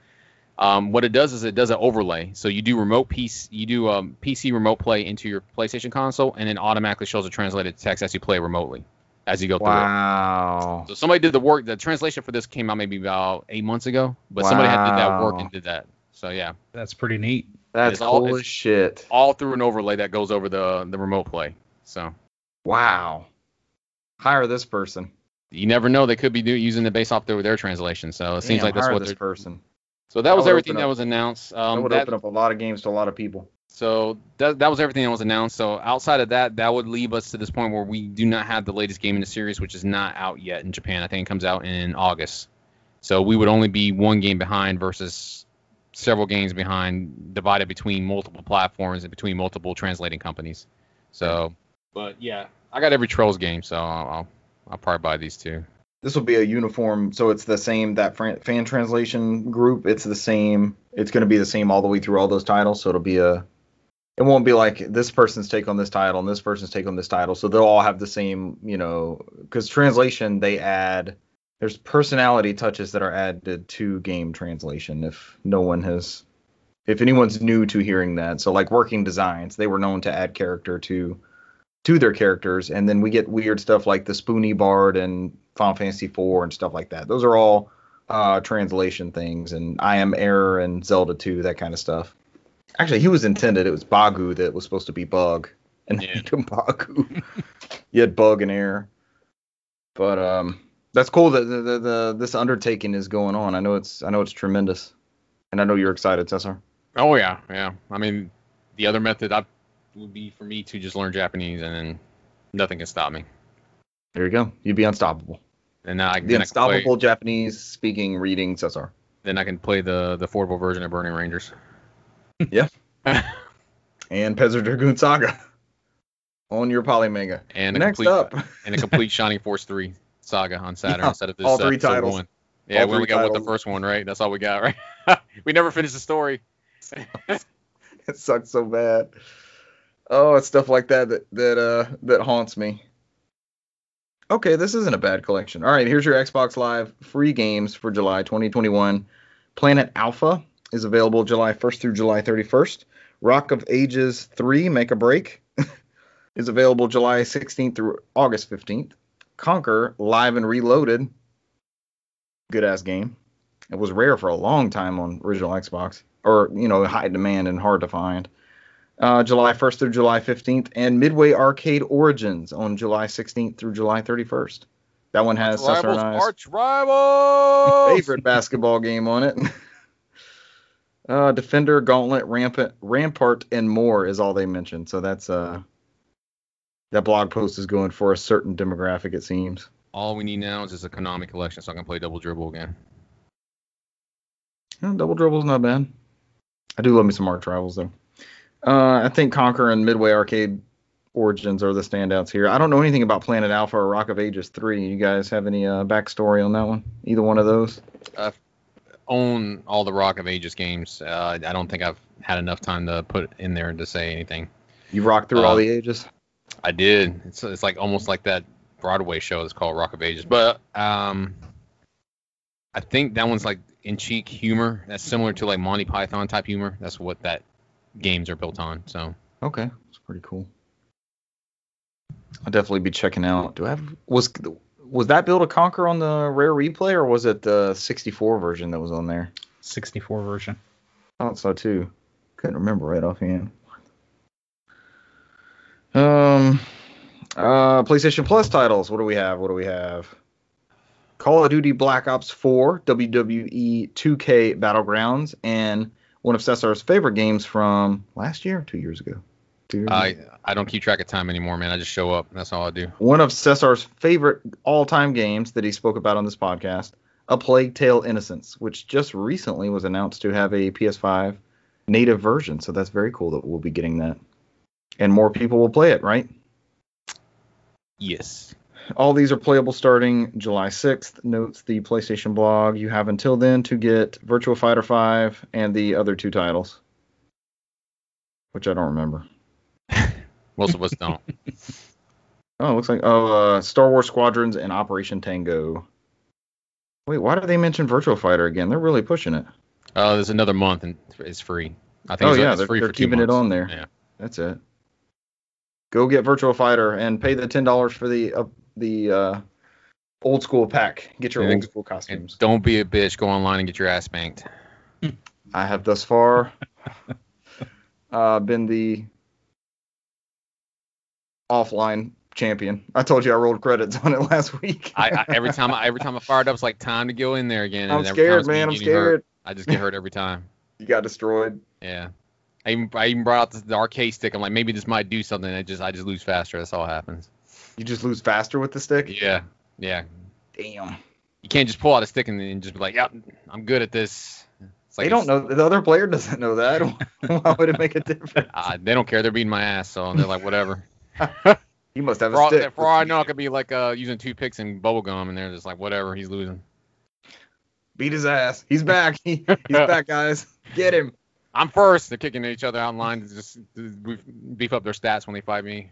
Um, what it does is it does an overlay. So you do remote PC, you do um, PC remote play into your PlayStation console, and then automatically shows a translated text as you play remotely, as you go through. Wow. So somebody did the work. The translation for this came out maybe about eight months ago, but somebody had did that work and did that. So yeah, That's pretty neat. That's It's all- cool as shit. all through an overlay that goes over the the remote play. So Wow. Hire this person. you never know; they could be do, using it based off their, their translation. So it seems like that's what this person. So that That was everything that was announced. that Um, would that, open up a lot of games to a lot of people. so that that was everything that was announced. So outside of that, that would leave us to this point where we do not have the latest game in the series, which is not out yet in Japan. I think it comes out in August. So we would only be one game behind versus several games behind, divided between multiple platforms and between multiple translating companies. So, but yeah, I got every Trails game, so I'll I'll, I'll probably buy these two. This will be a uniform, so it's the same that fan translation group. It's the same. It's going to be the same all the way through all those titles. So it'll be a. It won't be like this person's take on this title and this person's take on this title. So they'll all have the same, you know, because translation they add. There's personality touches that are added to game translation. If no one has, if anyone's new to hearing that, so like working designs, they were known to add character to to their characters, and then we get weird stuff like the Spoony Bard and Final Fantasy IV and stuff like that. Those are all uh, translation things, and I Am Error and Zelda 2, that kind of stuff. Actually, he was intended. It was Bagu that was supposed to be Bug, and Yeah. yeah. Bagu. you had Bug and Error, but um, that's cool that the, the, the this undertaking is going on. I know it's I know it's tremendous, and I know you're excited, Cesar. Oh yeah, yeah. I mean, the other method I, would be for me to just learn Japanese, and then nothing can stop me. There you go. You'd be unstoppable. And now I, The then I play, unstoppable Japanese speaking reading Cesar. then I can play the the affordable version of Burning Rangers. Yeah. and Panzer Dragoon Saga on your Polymega. and Next complete, up, and a complete Shining Force three saga on Saturn Yeah, instead of this all uh, three episode titles. One. Yeah, All we only got with the first one, right? That's all we got, right? we never finished the story. it sucks so bad. Oh, it's stuff like that that that uh that haunts me. Okay, this isn't a bad collection. All right, here's your Xbox Live free games for July 2021. Planet Alpha is available July 1st through July 31st. Rock of Ages 3 Make a Break is available July 16th through August 15th. Conker Live and Reloaded. Good ass game. It was rare for a long time on original Xbox, or you know, high demand and hard to find. Uh, July 1st through July 15th, and Midway Arcade Origins on July 16th through July 31st. That one has Cesar rivals, and I's arch rivals. favorite basketball game on it. Uh, Defender, Gauntlet, Rampant, Rampart, and more is all they mentioned. So that's uh, that blog post is going for a certain demographic, it seems. All we need now is just a Konami collection, so I can play Double Dribble again. Yeah, double dribble's not bad. I do love me some Arch Rivals though. Uh, I think Conker and Midway Arcade Origins are the standouts here. I don't know anything about Planet Alpha or Rock of Ages 3. You guys have any uh, backstory on that one? Either one of those? I own all the Rock of Ages games. Uh, I don't think I've had enough time to put in there to say anything. You rocked through all Uh, the ages? I did. It's it's like almost like that Broadway show that's called Rock of Ages. But um, I think that one's like in cheek humor. That's similar to like Monty Python type humor. That's what that games are built on. So Okay, that's pretty cool. I'll definitely be checking out. Do I have was was that Build a Conker on the Rare Replay or was it the 64 version that was on there? 64 version. I thought so too. Couldn't remember right offhand. Um, uh, PlayStation Plus titles. What do we have? What do we have? Call of Duty Black Ops 4, WWE 2K Battlegrounds, and one of Cesar's favorite games from last year, two years ago. Two years ago. I I don't keep track of time anymore, man. I just show up. That's all I do. one of Cesar's favorite all-time games that he spoke about on this podcast, A Plague Tale: Innocence, which just recently was announced to have a PS5 native version. So that's very cool that we'll be getting that, and more people will play it, right? Yes. All these are playable starting July 6th. Notes the PlayStation blog. You have until then to get Virtual Fighter 5 and the other two titles, which I don't remember. Most of us don't. Oh, it looks like oh, uh, Star Wars Squadrons and Operation Tango. Wait, why did they mention Virtual Fighter again? They're really pushing it. Uh, there's another month and it's free. I think Oh it's, yeah, it's they're, free they're for two keeping it on there. Yeah. That's it. Go get Virtual Fighter and pay the ten dollars for the uh, the uh, old school pack. Get your And old school costumes. don't be a bitch. Go online and get your ass spanked. I have thus far uh, been the offline champion. I told you I rolled credits on it last week. I, I every time I every time I fired up, it's like time to go in there again. I'm scared, man. I'm getting hurt. scared. I just get hurt every time. You got destroyed. Yeah. I even, I even brought out the, the arcade stick. I'm like, maybe this might do something. I just I just lose faster. That's all happens. You just lose faster with the stick. Yeah. Yeah. Damn. You can't just pull out a stick and then just be like, yep, I'm good at this. It's like they don't know. The other player doesn't know that. Why would it make a difference? Uh, they don't care. They're beating my ass, so they're like, whatever. He must have For a all, stick. for all I know, it could be like uh, using picks and bubble gum, and they're just like, whatever. He's losing. Beat his ass. He's back. He, he's back, guys. Get him. I'm first. They're kicking each other out in line to just beef up their stats when they fight me.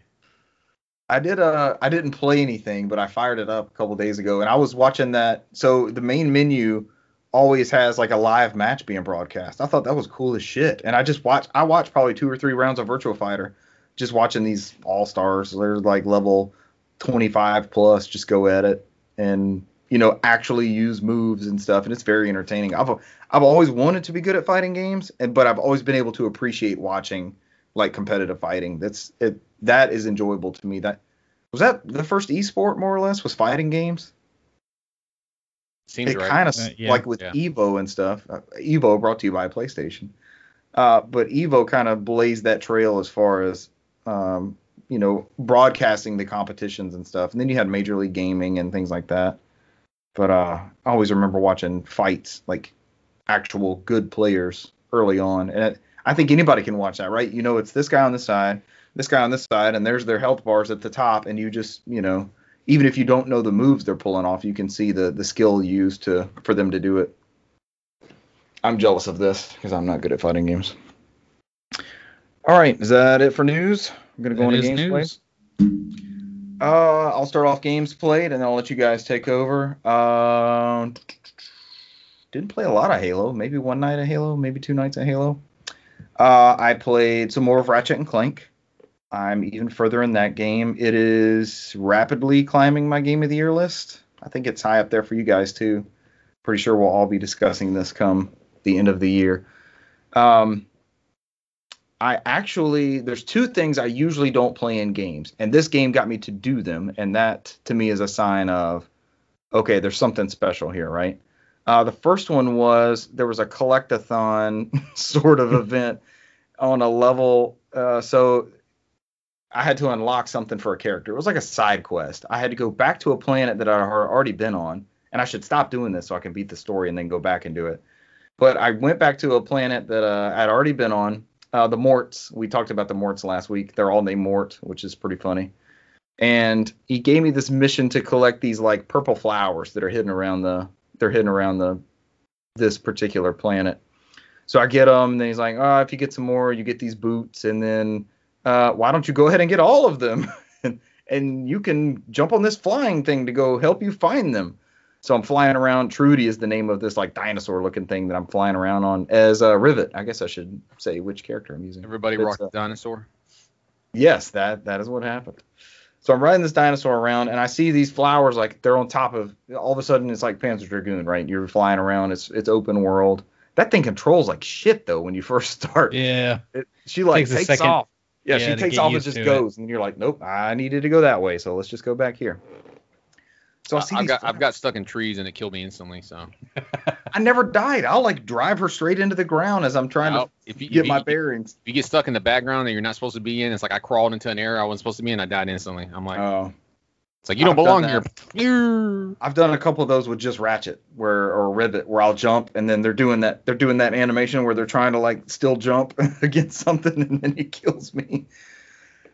I did uh I didn't play anything, but I fired it up a couple days ago and I was watching that so the main menu always has like a live match being broadcast. I thought that was cool as shit. And I just watched I watched probably two or three rounds of Virtual Fighter just watching these all stars. They're like level 25 plus just go at it and you know actually use moves and stuff and it's very entertaining. I've I've always wanted to be good at fighting games and but I've always been able to appreciate watching like competitive fighting. That's it. That is enjoyable to me. That was that the first esport more or less was fighting games. Seems it right. kind of Uh, yeah. like with Yeah. Evo and stuff. Uh, Evo brought to you by PlayStation. Uh, but Evo kind of blazed that trail as far as um, you know broadcasting the competitions and stuff. And then you had Major League Gaming and things like that. But uh, I always remember watching fights like actual good players early on, and it, I think anybody can watch that, right? You know, it's this guy on the side, this guy on this side, and there's their health bars at the top, and you just you know even if you don't know the moves they're pulling off, you can see the the skill used to for them to do it. I'm jealous of this because I'm not good at fighting games. All right, is that it for news? I'm gonna go That into games news. played. Uh, I'll start off games played, and then I'll let you guys take over. Um, didn't play a lot of Halo. Maybe one night of Halo, maybe two nights of Halo. Uh, I played some more of Ratchet and Clank. I'm even further in that game. It is rapidly climbing my game of the year list. I think it's high up there for you guys too. Pretty sure we'll all be discussing this come the end of the year. Um, I actually there's two things I usually don't play in games, and this game got me to do them, and that to me is a sign of okay, there's something special here, right? Uh, the first one was there was a collectathon sort of event on a level. Uh, so I had to unlock something for a character. It was like a side quest. I had to go back to a planet that I had already been on, and I should stop doing this so I can beat the story and then go back and do it. But I went back to a planet that uh, I'd already been on. Uh, the Morts. We talked about the Morts last week. They're all named Mort, which is pretty funny. And he gave me this mission to collect these like purple flowers that are hidden around the. They're hidden around the this particular planet. So I get them, and then he's like, "Oh, if you get some more, you get these boots, and then uh, why don't you go ahead and get all of them, and, you can jump on this flying thing to go help you find them." So I'm flying around. Trudy is the name of this like dinosaur-looking thing that I'm flying around on as a Rivet. I guess I should say which character I'm using. Everybody It's, rocked uh, dinosaur. Yes, that that is what happened. So I'm riding this dinosaur around, and I see these flowers like they're on top of. All of a sudden, it's like Panzer Dragoon, right? You're flying around. It's it's open world. That thing controls like shit though when you first start. Yeah. It, she like Takes takes, second- off. Yeah, yeah, she takes get off and just to it. goes, and you're like, nope, I needed to go that way, so let's just go back here. So I see I've got. I've got stuck in trees and it killed me instantly. So I never died. I'll like drive her straight into the ground as I'm trying Now, to if you, get if my you, bearings. if you get stuck in the background that you're not supposed to be in, it's like I crawled into an area I wasn't supposed to be in. I died instantly. I'm like, Oh. It's like you don't I've belong here. I've done a couple of those with just Ratchet, where or Rivet, where I'll jump and then they're doing that they're doing that animation where they're trying to like still jump against something and then he kills me.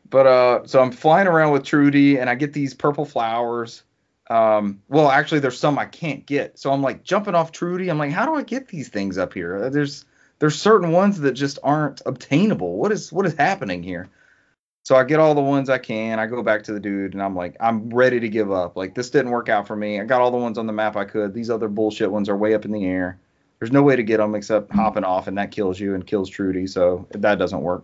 But uh, so I'm flying around with Trudy, and I get these purple flowers. Um, well, actually, there's some I can't get, so I'm like jumping off Trudy. I'm like, how do I get these things up here? There's there's certain ones that just aren't obtainable. What is what is happening here? So I get all the ones I can. I go back to the dude, and I'm like, I'm ready to give up. Like this didn't work out for me. I got all the ones on the map I could. These other bullshit ones are way up in the air. There's no way to get them except hopping off, and that kills you and kills Trudy. So that doesn't work.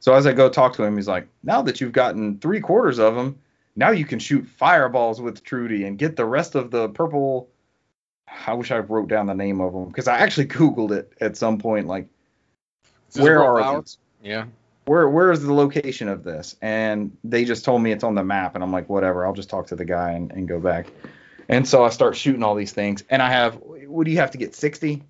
So as I go talk to him, he's like, now that you've gotten three quarters of them, now you can shoot fireballs with Trudy and get the rest of the purple. I wish I wrote down the name of them because I actually Googled it at some point. Like, where are these? Yeah. Where where is the location of this? And they just told me it's on the map, and I'm like, whatever. I'll just talk to the guy and, and go back. And so I start shooting all these things, and I have. What do you have to get? 60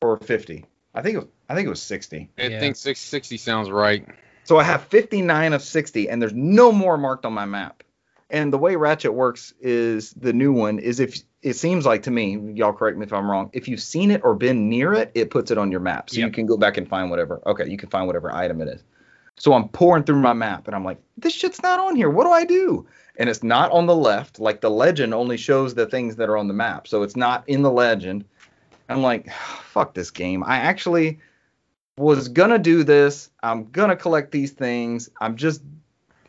or 50? I think it was, I think it was 60. I Yeah. think 60 sounds right. So I have 59 of 60, and there's no more marked on my map. And the way Ratchet works is the new one is if it seems like to me, y'all correct me if I'm wrong. If you've seen it or been near it, it puts it on your map, so you can go back and find whatever. Okay, you can find whatever item it is. So I'm pouring through my map, and I'm like, this shit's not on here. What do I do? And it's not on the left. Like the legend only shows the things that are on the map, so it's not in the legend. I'm like, fuck this game. I actually was gonna do this. I'm gonna collect these things. I'm just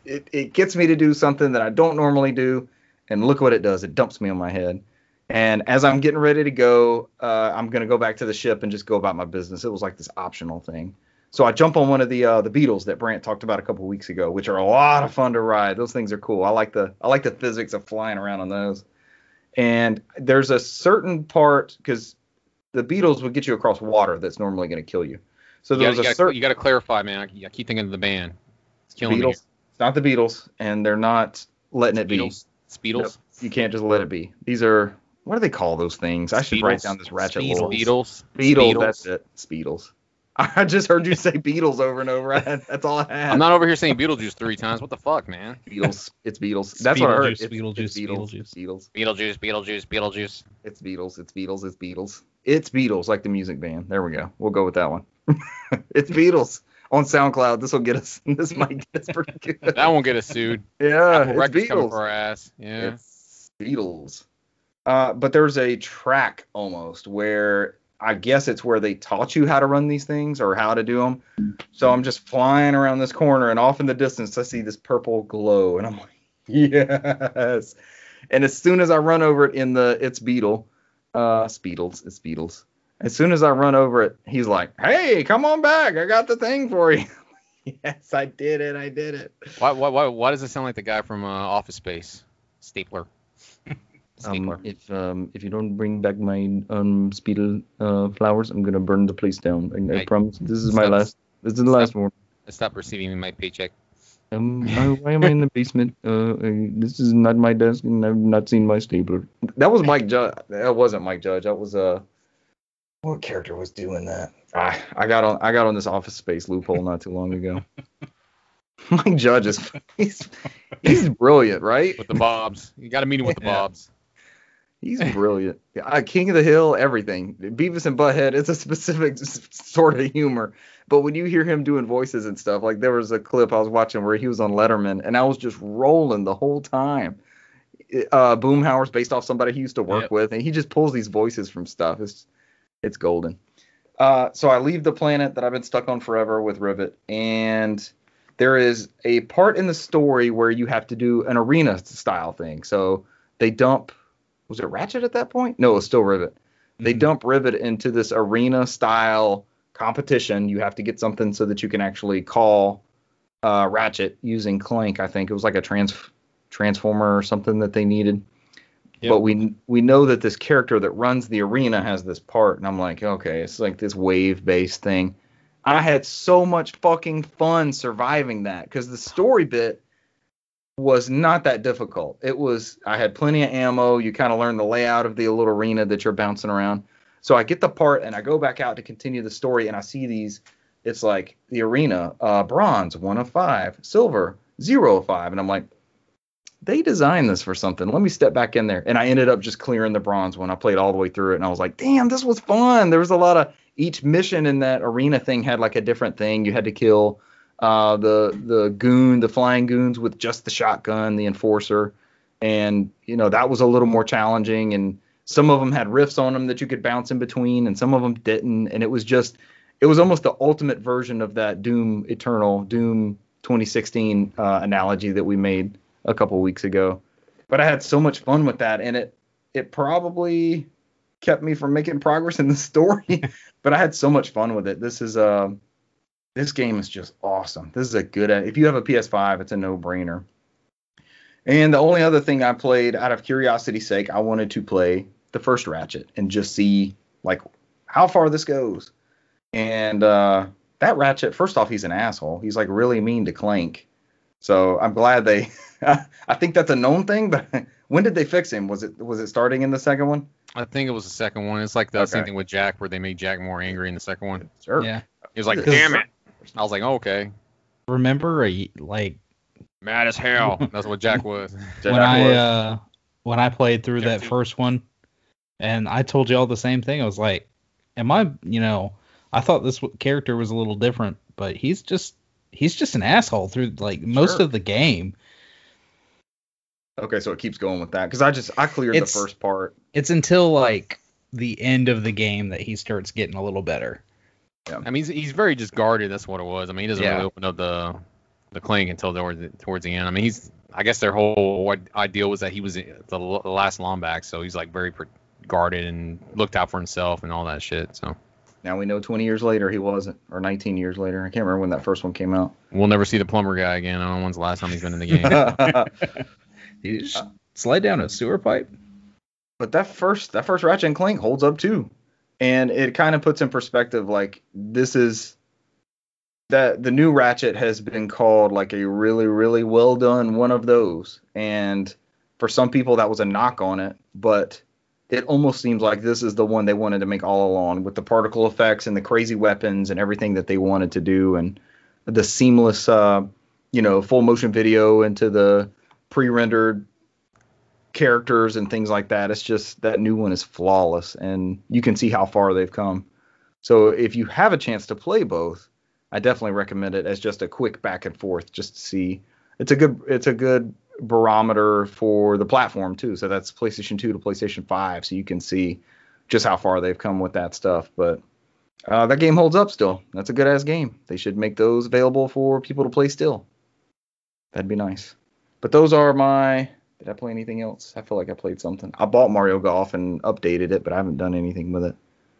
it, it gets me to do something that I don't normally do. And look what it does. It dumps me on my head. And as I'm getting ready to go, uh, I'm gonna go back to the ship and just go about my business. It was like this optional thing. So I jump on one of the uh, the Beetles that Brant talked about a couple weeks ago, which are a lot of fun to ride. Those things are cool. I like the I like the physics of flying around on those. And there's a certain part because the Beetles would get you across water that's normally going to kill you. So You there gotta, you a gotta- certain you gotta clarify, man. I, I keep thinking of the band. It's killing Beatles. It's not the Beatles, and they're not letting me. it be. Beatles. Beatles. Nope. You can't just let it be. These are what do they call those things? I should write down this ratchet Speetles. lore. Beatles. Beatles, that's it. Speetles. I just heard you say Beatles over and over. I That's all I had. I'm not over here saying Beetlejuice three times. What the fuck, man? Beatles. It's Beatles. That's what I heard. Beetlejuice, It's, Beetlejuice, it's Beatles. Beetlejuice. Beatles. Beetlejuice, Beetlejuice, Beetlejuice. It's Beatles. It's Beatles. It's Beatles. It's Beatles, like the music band. There we go. We'll go with that one. it's Beatles on SoundCloud. This will get us. This might get us pretty good. That won't get us sued. yeah, Apple it's Beatles. for our ass. Yeah. It's Beatles. Uh, but there's a track almost where I guess it's where they taught you how to run these things or how to do them. So I'm just flying around this corner, and off in the distance, I see this purple glow, and I'm like, yes. And as soon as I run over it in the it's Beetle, uh, Speetles, it's Beatles. As soon as I run over it, he's like, "Hey, come on back! I got the thing for you." yes, I did it. I did it. Why, why, why, why does it sound like the guy from uh, Office Space? Stapler. Stapler. Um, if um, if you don't bring back my um speetle uh, flowers, I'm gonna burn the place down. I, I I- promise. This is my last. This is the last one. I stopped receiving my paycheck. Um, I- why am I in the basement? Uh, this is not my desk, and I've not seen my stapler. That was Mike Judge. That wasn't Mike Judge. That was uh, what character was doing that? I I got on I got on this Office Space loophole not too long ago. Mike Judge is he's he's brilliant, right? With the Bobs. You got to meet him with the Yeah. Bobs. He's brilliant. Uh, King of the Hill, everything. Beavis and Butthead, it's a specific sort of humor. But when you hear him doing voices and stuff, like there was a clip I was watching where he was on Letterman, and I was just rolling the whole time. Uh, Boomhauer's based off somebody he used to work Yep. with, and he just pulls these voices from stuff. It's it's golden. Uh, so I leave the planet that I've been stuck on forever with Rivet, and there is a part in the story where you have to do an arena style thing. So they dump was it Ratchet at that point? No, it was still Rivet. They Mhm. dump Rivet into this arena style competition. You have to get something so that you can actually call uh, Ratchet using Clank. I think it was like a trans transformer or something that they needed. Yep. But we we know that this character that runs the arena has this part, and I'm like, okay, it's like this wave based thing. I had so much fucking fun surviving that because the story bit was not that difficult. It was I had plenty of ammo. You kind of learn the layout of the little arena that you're bouncing around. So I get the part and I go back out to continue the story and I see these. It's like the arena, uh, bronze one of five, silver zero of five, and I'm like, they designed this for something. Let me step back in there. And I ended up just clearing the bronze one. I played all the way through it and I was like, damn, this was fun. There was a lot of each mission in that arena thing had like a different thing. You had to kill uh, the the goon, the flying goons with just the shotgun, the enforcer, and you know that was a little more challenging. And some of them had riffs on them that you could bounce in between, and some of them didn't. And it was just, it was almost the ultimate version of that Doom Eternal, Doom 2016 uh, analogy that we made a couple weeks ago. But I had so much fun with that, and it it probably kept me from making progress in the story. but I had so much fun with it. This is uh, this game is just awesome. This is a good. If you have a PS5, it's a no brainer. And the only other thing I played out of curiosity's sake, I wanted to play the first Ratchet and just see like how far this goes. And uh, that Ratchet, first off, he's an asshole. He's like really mean to Clank. So I'm glad they. I think that's a known thing, but when did they fix him? Was it was it starting in the second one? I think it was the second one. It's like the Okay. same thing with Jack, where they made Jack more angry in the second one. Sure. Yeah. He was like, "Damn it!" I was like, oh, "Okay, Remember, a, like mad as hell." That's what Jack was. Jack when I was. uh when I played through Jack that too. first one, and I told you all the same thing. I was like, "Am I?" You know, I thought this character was a little different, but he's just he's just an asshole through like most Sure. of the game. Okay, so it keeps going with that because I just I cleared It's- the first part. It's until like the end of the game that he starts getting a little better. I mean, he's, he's very just guarded. That's what it was. I mean, he doesn't Yeah. really open up the the clank until towards the, towards the end. I mean, he's I guess their whole idea was that he was the, the last Lombax, so he's like very guarded and looked out for himself and all that shit. So Now we know 20 years later he wasn't, or 19 years later. I can't remember when that first one came out. we'll never see the plumber guy again. I don't know when's the last time he's been in the game. You just uh, slide down a sewer pipe. but that first that first Ratchet and Clank holds up too, and it kind of puts in perspective like this is that the new Ratchet has been called like a really really well done one of those, and for some people that was a knock on it, but it almost seems like this is the one they wanted to make all along with the particle effects and the crazy weapons and everything that they wanted to do and the seamless uh you know full motion video into the pre-rendered characters and things like that. It's just that new one is flawless, and you can see how far they've come. So if you have a chance to play both, I definitely recommend it as just a quick back and forth, just to see. It's a good it's a good barometer for the platform too. So that's PlayStation 2 to PlayStation 5, so you can see just how far they've come with that stuff. But uh, that game holds up still. That's a good ass game. They should make those available for people to play still. That'd be nice. But those are my. Did I play anything else? I feel like I played something. I bought Mario Golf and updated it, but I haven't done anything with it.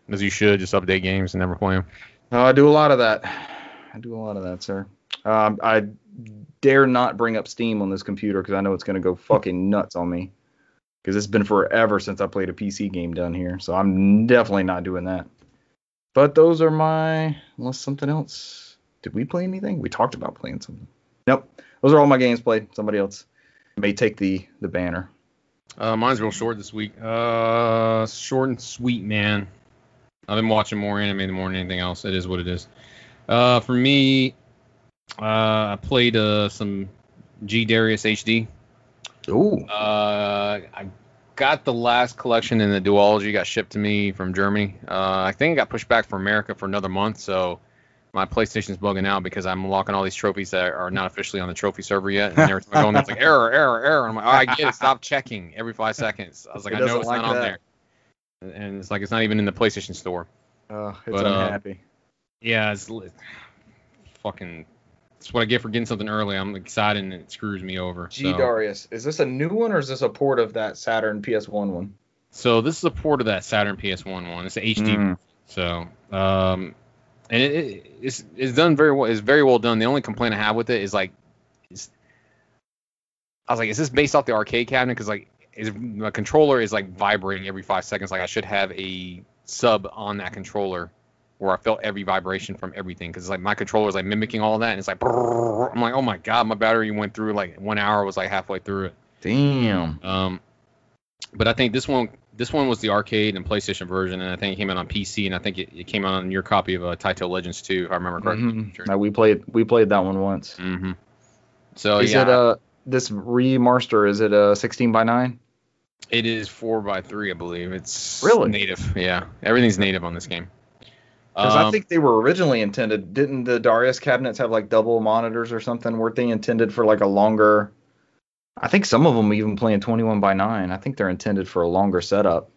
As you should, just update games and never play them. Uh, I do a lot of that. I do a lot of that, sir. Um, I dare not bring up Steam on this computer because I know it's going to go fucking nuts on me. Because it's been forever since I played a PC game down here, so I'm definitely not doing that. But those are my. Unless something else. Did we play anything? We talked about playing something. Nope. Those are all my games played. Somebody else may take the the banner. Uh, mine's real short this week. Uh, short and sweet, man. I've been watching more anime than more than anything else. It is what it is. Uh, for me, uh, I played uh, some G Darius HD. Ooh. Uh, I got the last collection in the duology. Got shipped to me from Germany. Uh, I think it got pushed back for America for another month. So my PlayStation's bugging out because I'm unlocking all these trophies that are not officially on the trophy server yet. And every time I go in there, it's like error, error, error. And I'm like, oh, I get it. Stop checking every five seconds. I was like, It I know it's like not on there. And it's like it's not even in the PlayStation Store. Uh, it's But, uh, unhappy. Yeah, it's fucking. That's what I get for getting something early. I'm excited and it screws me over. G so. Darius, is this a new one or is this a port of that Saturn PS1 one? So this is a port of that Saturn PS1 one. It's an HD. Mm. So, um, and it, it, it's it's done very well. It's very well done. The only complaint I have with it is like, it's, I was like, is this based off the arcade cabinet? Because like, is my controller is like vibrating every five seconds. Like I should have a sub on that controller where I felt every vibration from everything. Because like my controller is like mimicking all that, and it's like, brrrr. I'm like, oh my god, my battery went through like one hour was like halfway through it. Damn. Um, but I think this one this one was the arcade and PlayStation version, and I think it came out on PC, and I think it, it came out on your copy of uh, Taito Legends 2, if I remember correctly. Mhm. Sure. Now we played we played that one once. hmm So is yeah, it uh this remaster? Is it a 16 by 9? it is four by three, I believe. It's Really? native. Yeah, everything's native on this game. Because I Um, think they were originally intended. Didn't the Darius cabinets have like double monitors or something? Weren't they intended for like a longer? I think some of them even playing 21 by 9. I think they're intended for a longer setup.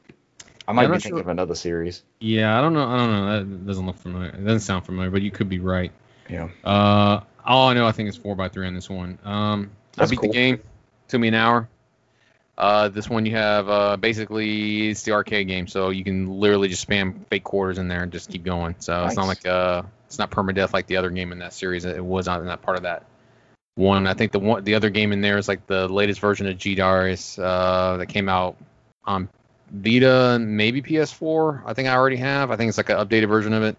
I might be thinking sure. of another series. Yeah, I don't know. I don't know. That doesn't look familiar. It doesn't sound familiar, but you could be right. Yeah. Uh, all I know, I think it's four by three on this one. Um, I beat cool. the game. Took me an hour. Uh, this one you have uh, basically it's the arcade game, so you can literally just spam fake quarters in there and just keep going. So it's not like uh, it's not permadeath like the other game in that series. It was not in that part of that one. I think the one the other game in there is like the latest version of G Darius uh, that came out on Vita and maybe PS4. I think I already have. I think it's like an updated version of it.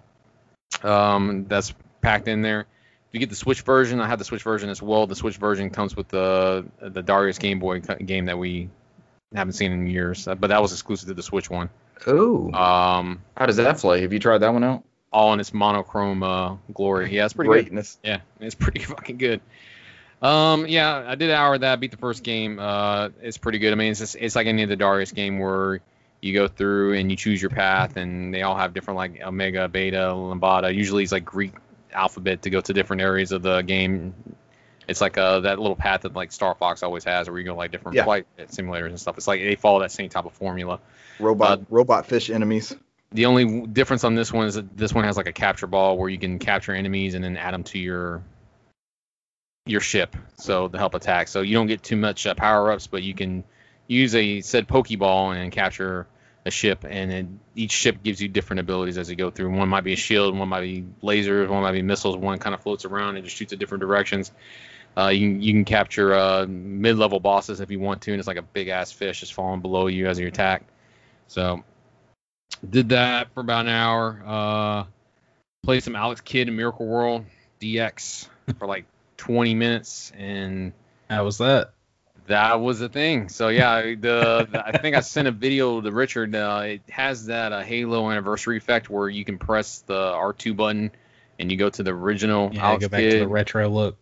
Um, that's packed in there. If you get the Switch version, I have the Switch version as well. The Switch version comes with the the Darius Game Boy game that we haven't seen in years, uh, but that was exclusive to the Switch one. Oh. Um, How does that play? Have you tried that one out? all in its monochrome uh, glory. Yeah, it's pretty good. Yeah, it's pretty fucking good. Um, yeah, I did an hour of that. Beat the first game. Uh, it's pretty good. I mean, it's just, it's like any of the Darius game where you go through and you choose your path, and they all have different like Omega, Beta, Lambada. Usually, it's like Greek alphabet to go to different areas of the game. It's like uh, that little path that like Star Fox always has, where you go like different Yeah. flight simulators and stuff. It's like they follow that same type of formula. Robot Uh, robot fish enemies. The only difference on this one is that this one has like a capture ball where you can capture enemies and then add them to your your ship, so to help attack. So you don't get too much uh, power ups, but you can use a said Pokeball and capture a ship, and then each ship gives you different abilities as you go through. One might be a shield, one might be lasers, one might be missiles. One kind of floats around and just shoots at different directions. Uh, you can you can capture uh, mid level bosses if you want to, and it's like a big ass fish just falling below you as you attack. So did that for about an hour. Uh, played some Alex Kidd in Miracle World DX for like 20 minutes, and How was that? that was the thing. So yeah, the, the I think I sent a video to Richard. Uh, it has that uh, Halo anniversary effect where you can press the R2 button and you go to the original Yeah, go back to the retro look.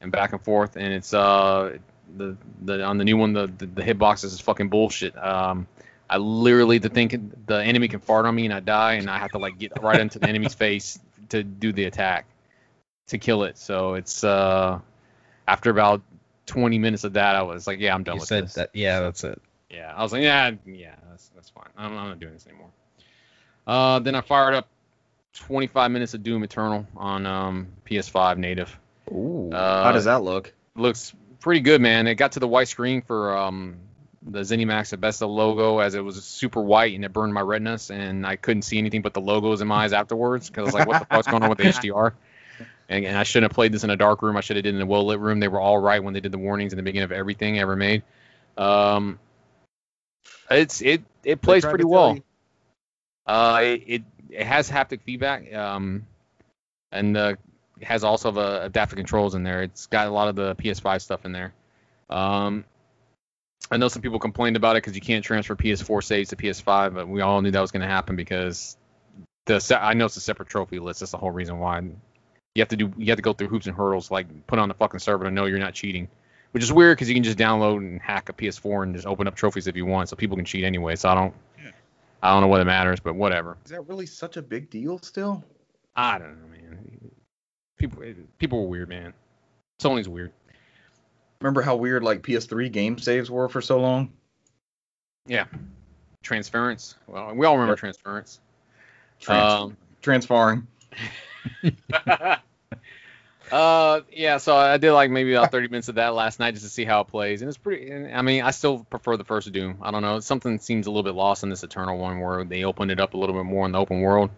and back and forth, and it's uh the the on the new one the the, the hitboxes is fucking bullshit. Um, I literally the thing the enemy can fart on me and I die, and I have to like get right into the enemy's face to do the attack to kill it. So it's uh after about 20 minutes of that, I was like, yeah, I'm done You with said this. that. Yeah, that's it. Yeah, I was like, yeah, yeah, that's that's fine. I'm, I'm not doing this anymore. Uh, then I fired up 25 minutes of Doom Eternal on um, PS5 native Ooh. Uh, How does that look? looks pretty good, man. It got to the white screen for um, the ZeniMax Bethesda logo as it was super white and it burned my retinas and I couldn't see anything but the logos in my eyes afterwards because I was like, what the fuck's going on with the HDR? And, and I shouldn't have played this in a dark room. I should have did it in a well lit room. They were all right when they did the warnings in the beginning of everything ever made. Um, it's it it plays pretty well. Uh, it, it it has haptic feedback. Um, and uh, it has also the adaptive controls in there. It's got a lot of the PS5 stuff in there. Um, I know some people complained about it because you can't transfer PS4 saves to PS5, but we all knew that was going to happen because the I know it's a separate trophy list. That's the whole reason why you have to do you have to go through hoops and hurdles like put on the fucking server to know you're not cheating, which is weird because you can just download and hack a PS4 and just open up trophies if you want, so people can cheat anyway. So I don't Yeah. I don't know whether it matters, but whatever. Is that really such a big deal still? I don't know, man. People people were weird, man. Sony's weird. Remember how weird like PS3 game saves were for so long? Yeah. Transference. Well, we all remember Yep. transference. Trans- Um, transferring. uh, yeah. So I did like maybe about 30 minutes of that last night just to see how it plays, and it's pretty. and, I mean, I still prefer the first Doom. I don't know. Something seems a little bit lost in this Eternal one where they opened it up a little bit more in the open world,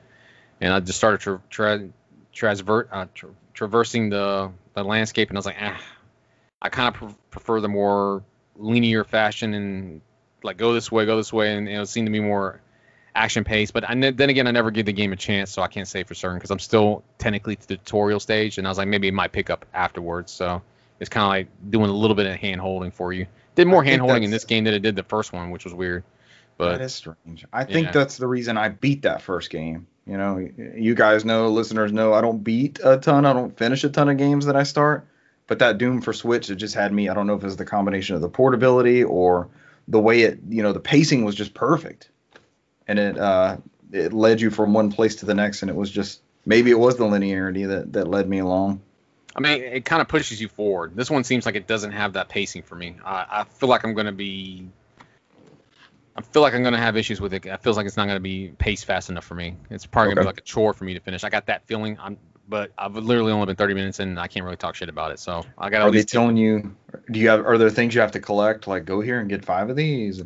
and I just started tra- tra- transver- uh, tra- traversing the the landscape, and I was like, ah, I kind of pre- prefer the more linear fashion and like go this way, go this way, and it seemed to be more action pace. But I ne- then again, I never give the game a chance, so I can't say for certain because I'm still technically to the tutorial stage, and I was like, maybe it might pick up afterwards. So it's kind of like doing a little bit of hand holding for you. Did more hand holding in this game than it did the first one, which was weird. that But is strange. I think Yeah. that's the reason I beat that first game. You know, you guys know, listeners know, I don't beat a ton. I don't finish a ton of games that I start. But that Doom for Switch, it just had me. I don't know if it's the combination of the portability or the way it, you know, the pacing was just perfect, and it, uh, it led you from one place to the next, and it was just maybe it was the linearity that that led me along. I mean, it kind of pushes you forward. This one seems like it doesn't have that pacing for me. I, I feel like I'm going to be. I feel like I'm going to have issues with it. It feels like it's not going to be paced fast enough for me. It's probably going to be like a chore for me to finish. I got that feeling. I'm, but I've literally only been 30 minutes in, and I can't really talk shit about it. So I got to Are they telling you? Do you have? Are there things you have to collect? Like go here and get five of these.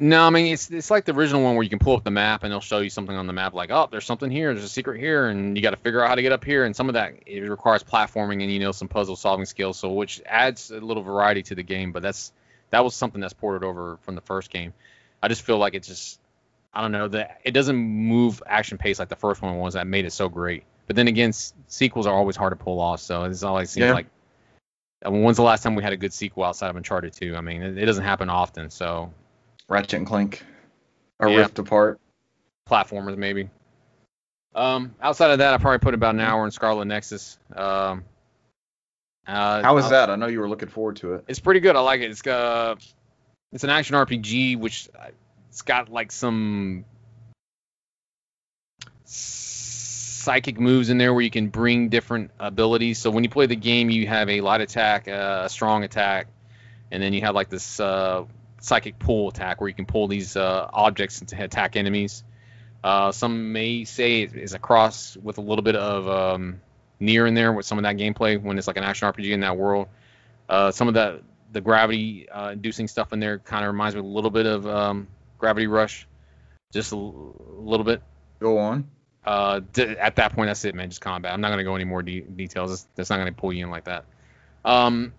No, I mean it's it's like the original one where you can pull up the map and they'll show you something on the map like, oh, there's something here, there's a secret here, and you got to figure out how to get up here. And some of that it requires platforming and you know some puzzle solving skills, so which adds a little variety to the game. But that's that was something that's ported over from the first game. I just feel like it's just I don't know that it doesn't move action pace like the first one was that made it so great. But then again, s- sequels are always hard to pull off, so it's always seems Yeah. like. I mean, when's the last time we had a good sequel outside of Uncharted 2? I mean, it, it doesn't happen often, so Ratchet and Clank. Or Yeah. Rift Apart. platformers maybe. Um, outside of that, I probably put about an hour in Scarlet Nexus. Um, uh, How was I- that? I know you were looking forward to it. It's pretty good. I like it. It's uh, it's an action RPG, which uh, it's got like some psychic moves in there where you can bring different abilities. So when you play the game, you have a light attack, uh, a strong attack, and then you have like this uh, psychic pull attack where you can pull these uh, objects to attack enemies. Uh, some may say it is a cross with a little bit of um, NieR in there with some of that gameplay when it's like an action RPG in that world. Uh, some of that the gravity uh, inducing stuff in there kind of reminds me a little bit of um, Gravity Rush, just a l- little bit. Go on. Uh, d- at that point, that's it, man. Just combat. I'm not gonna go any more de- details. That's, that's not gonna pull you in like that. Um,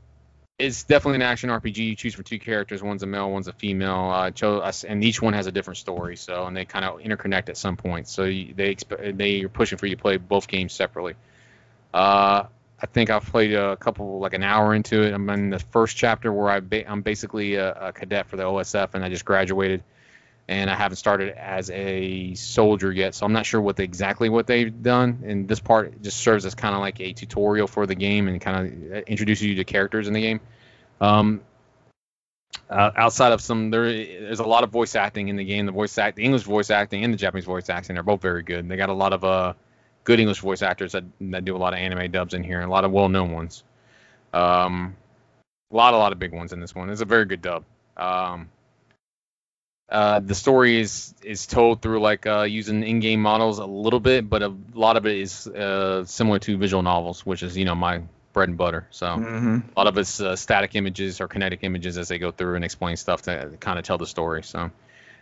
it's definitely an action RPG. You choose from two characters. One's a male, one's a female. Uh, chose, and each one has a different story. So, and they kind of interconnect at some point. So you, they they are pushing for you to play both games separately. Uh, I think I've played a couple, like an hour into it. I'm in the first chapter where I ba- I'm basically a, a cadet for the OSF, and I just graduated, and I haven't started as a soldier yet. So I'm not sure what they, exactly what they've done. And this part just serves as kind of like a tutorial for the game and kind of introduces you to characters in the game. Um, uh, outside of some, there there's a lot of voice acting in the game. The voice act, the English voice acting and the Japanese voice acting, they're both very good. They got a lot of uh good English voice actors that, that do a lot of anime dubs in here, and a lot of well-known ones. Um, a lot, a lot of big ones in this one. It's a very good dub. Um, uh, the story is is told through like uh, using in-game models a little bit, but a lot of it is uh, similar to visual novels, which is you know my bread and butter. So Mm-hmm. a lot of it's uh, static images or kinetic images as they go through and explain stuff to kind of tell the story. So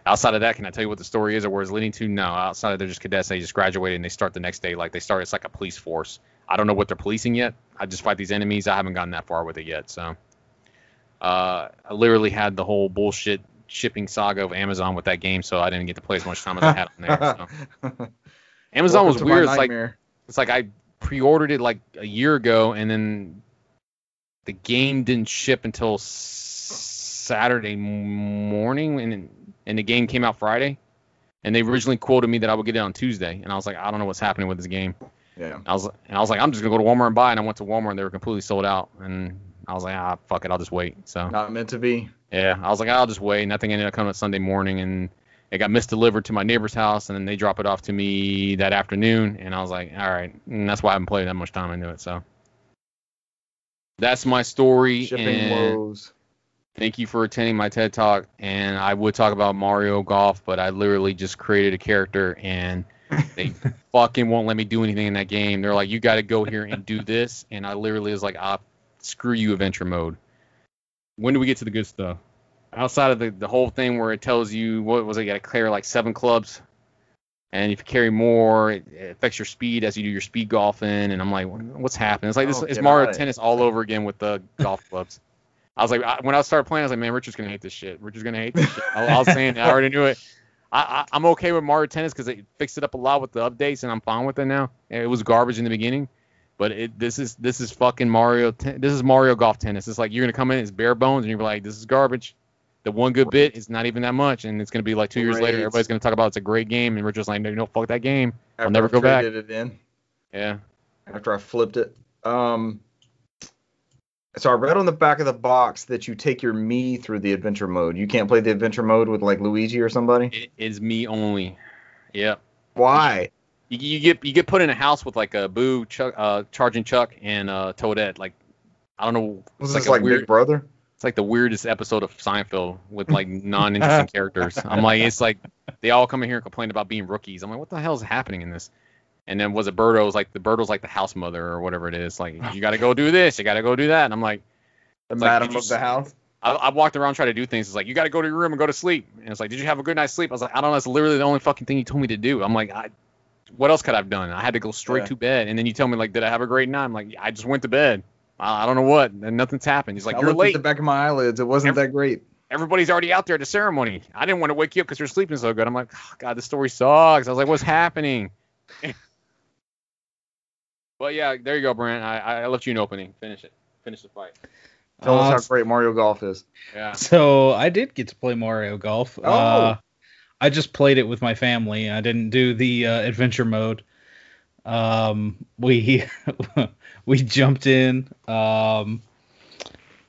outside of that, can I tell you what the story is or where it's leading to? No. Outside of they're just cadets, they just graduated and they start the next day. Like they start, it's like a police force. I don't know what they're policing yet. I just fight these enemies. I haven't gotten that far with it yet. So uh, I literally had the whole bullshit shipping saga of Amazon with that game, so I didn't get to play as much time as I had on there. So. Amazon was weird. It's like it's like I pre-ordered it like a year ago, and then the game didn't ship until s- Saturday morning, and and the game came out Friday. And they originally quoted me that I would get it on Tuesday, and I was like, I don't know what's happening with this game. yeah. I was and I was like, I'm just gonna go to Walmart and buy. And I went to Walmart, and they were completely sold out. And I was like, ah, fuck it, I'll just wait. So Not meant to be. yeah, I was like, I'll just wait. Nothing ended up coming up Sunday morning, and it got misdelivered to my neighbor's house, and then they drop it off to me that afternoon. And I was like, all right, and that's why I haven't played that much time into it. So that's my story. Shipping woes. thank you for attending my TED talk. And I would talk about Mario Golf, but I literally just created a character, and they fucking won't let me do anything in that game. They're like, you got to go here and do this, and I literally was like, ah, screw you, adventure mode. When do we get to the good stuff? Outside of the, the whole thing where it tells you what was it, you got to clear like seven clubs, and if you carry more, it, it affects your speed as you do your speed golfing. And I'm like, what's happening? It's like this Oh, it's Mario Tennis all over again with the golf clubs. I was like, I, when I started playing, I was like, man, Richard's gonna hate this shit. Richard's gonna hate this shit. I, I was saying, I already knew it. I, I, I'm okay with Mario Tennis because they fixed it up a lot with the updates, and I'm fine with it now. It was garbage in the beginning, but it this is this is fucking Mario. Ten, this is Mario Golf Tennis. It's like you're gonna come in, it's bare bones, and you're like, this is garbage. The one good bit is not even that much, and it's gonna be like two years later, everybody's gonna talk about it's a great game, and Richard's like, no, no, fuck that game. After I'll never I go back. it in. Yeah. After I flipped it. Um. So I read on the back of the box that you take your me through the adventure mode. You can't play the adventure mode with like Luigi or somebody. It is me only. Yep. Why? You, you get you get put in a house with like a Boo, Chuck, uh, charging Chuck, and uh, Toadette. Like I don't know. Was it's this a like weird. Big Brother? It's like the weirdest episode of Seinfeld with like non-interesting characters. I'm like, it's like they all come in here and complain about being rookies. I'm like, what the hell is happening in this? And then was it Birdo's like the Birdo's like the house mother or whatever it is. Like you got to go do this, you got to go do that. And I'm like, The It's like, madam of the house. I, I walked around trying to do things. It's like you got to go to your room and go to sleep. And it's like, did you have a good night's sleep? I was like, I don't know. That's literally the only fucking thing you told me to do. I'm like, I, what else could I have done? I had to go straight Yeah. to bed. And then you tell me like, did I have a great night? I'm like, I just went to bed. I, I don't know what. And nothing's happened. He's like, I you're looked late. at the back of my eyelids. It wasn't that great. Everybody's already out there at the ceremony. I didn't want to wake you up because you're sleeping so good. I'm like, oh, God, this story sucks. I was like, what's happening? but yeah, there you go, Brent. I, I left you an opening. Finish it. Finish the fight. Tell us Uh, how great Mario Golf is. Yeah. So I did get to play Mario Golf. Oh. Uh, I just played it with my family. I didn't do the uh, adventure mode. Um, we we jumped in um,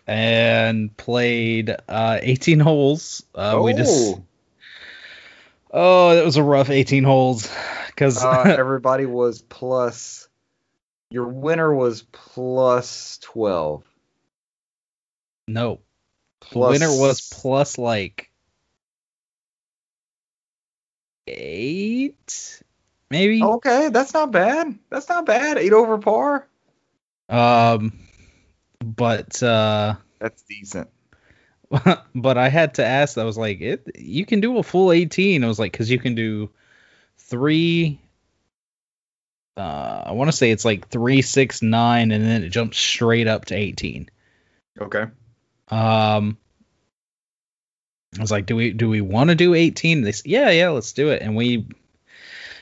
and played uh, 18 holes. Uh, We just Oh. oh, that was a rough 18 holes because uh, everybody was plus. Your winner was plus twelve. no, the Plus, winner was plus like eight, maybe. Okay, that's not bad. That's not bad. Eight over par. Um, but uh, That's decent. but I had to ask. I was like, it. You can do a full 18. I was like, because you can do three. Uh, I want to say it's like three, six, nine, and then it jumps straight up to 18. Okay. Um, I was like, do we do we want to do 18? They said, yeah, yeah, let's do it. And we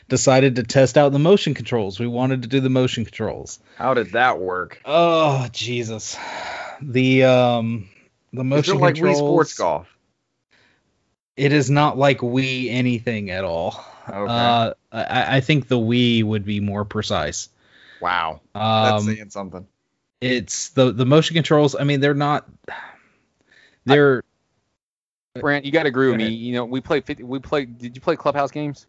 decided to test out the motion controls. We wanted to do the motion controls. How did that work? Oh Jesus, the um the Is motion like controls. Wii Sports Golf? It is not like Wii anything at all. Okay. Uh, I, I think the Wii would be more precise. wow. That's Um, saying something. it's the the motion controls. I mean, they're not. They're Brant, you got to agree with me. You know, we play 50, we played. Did you play clubhouse games?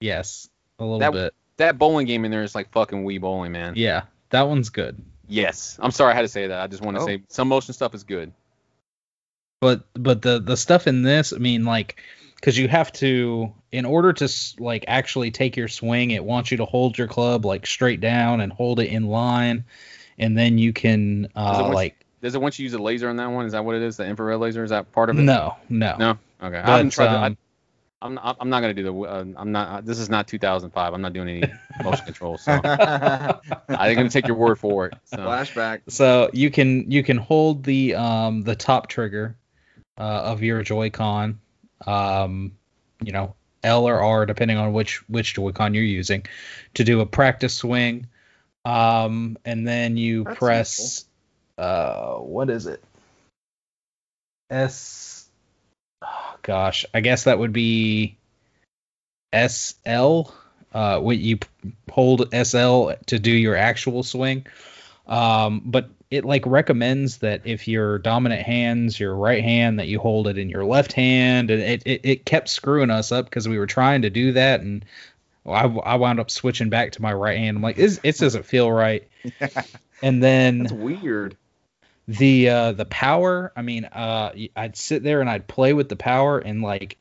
yes, a little That- bit. That bowling game in there is like fucking Wii bowling, man. Yeah, that one's good. Yes. I'm sorry I had to say that. I just want to Oh. say some motion stuff is good. but but the the stuff in this i mean like because you have to in order to like actually take your swing it wants you to hold your club like straight down and hold it in line and then you can uh like Does it want you to use a laser on that one? Is that what it is? The infrared laser? Is that part of it? no no No. Okay. I But, haven't tried. um, to, I, I'm not. I'm not gonna do the. Uh, I'm not. This is not 2005. I'm not doing any motion control. So I'm gonna take your word for it. So. Flashback. so you can you can hold the um the top trigger uh, of your joy-con um you know l or r depending on which which joy-con you're using to do a practice swing um and then you That's press uh what is it? S. Oh, gosh. I guess that would be sl uh when you hold sl to do your actual swing. Um but it like recommends that if your dominant hands your right hand that you hold it in your left hand. And it it, it kept screwing us up because we were trying to do that. And I, I wound up switching back to my right hand. I'm like this it doesn't feel right. And then That's weird. The uh the power i mean uh i'd sit there and i'd play with the power and like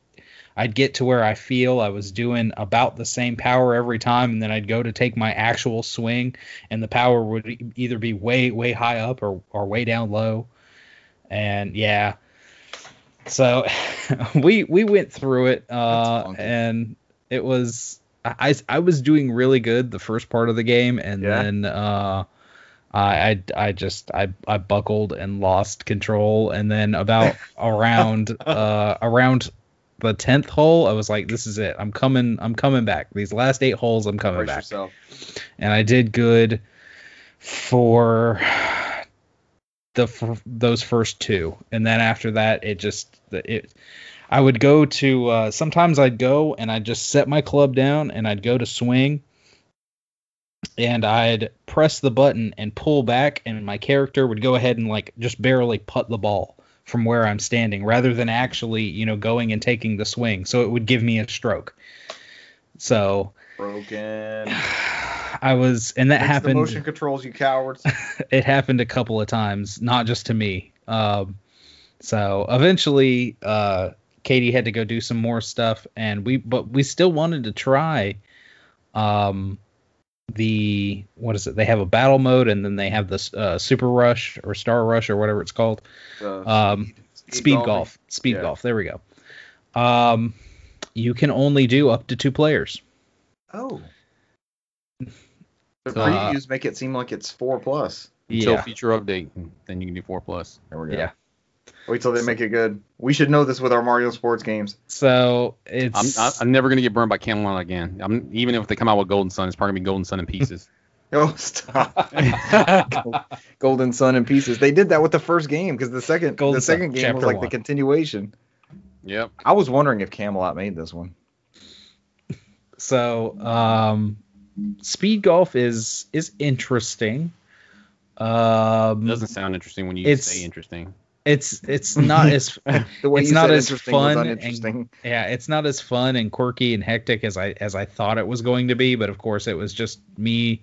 i'd get to where i feel i was doing about the same power every time and then i'd go to take my actual swing and the power would either be way way high up or or way down low. And yeah. So we we went through it uh and it was I, I was doing really good the first part of the game and Yeah. then uh I, I I just I I buckled and lost control. And then about around uh around the tenth hole I was like this is it. I'm coming I'm coming back. These last eight holes I'm coming Brace back. yourself. and I did good for the f- those first two. And then after that it just it I would go to uh, sometimes I'd go and I'd just set my club down and I'd go to swing and I'd press the button and pull back and my character would go ahead and like just barely putt the ball from where I'm standing rather than actually, you know, going and taking the swing. So it would give me a stroke. So Broken. I was, and that Fix happened. motion controls, you cowards. it happened a couple of times, not just to me. Um, so eventually, uh, Katie had to go do some more stuff, and we, but we still wanted to try, um, the what is it? They have a battle mode, and then they have this uh, Super Rush or Star Rush or whatever it's called. Uh, Um, speed golfing. golf. Speed Yeah. golf. There we go. Um, you can only do up to two players. Oh. The So, uh, previews make it seem like it's four plus. Until yeah. future update, then you can do four plus. There we go. Yeah. Wait till they make it good. We should know this with our Mario Sports games. So I'm it's I- I'm never gonna get burned by Camelot again. I'm even if they come out with Golden Sun, it's probably gonna be Golden Sun in pieces. Oh, stop. Golden Sun in pieces. They did that with the first game because the second Golden the second Sun, game was like one. the continuation. yep. I was wondering if Camelot made this one. So, um, speed golf is is interesting. Um, It doesn't sound interesting when you It's- say interesting. It's it's not as The way It's not as fun and- yeah, it's not as fun and quirky and hectic as I as I thought it was going to be. But of course, it was just me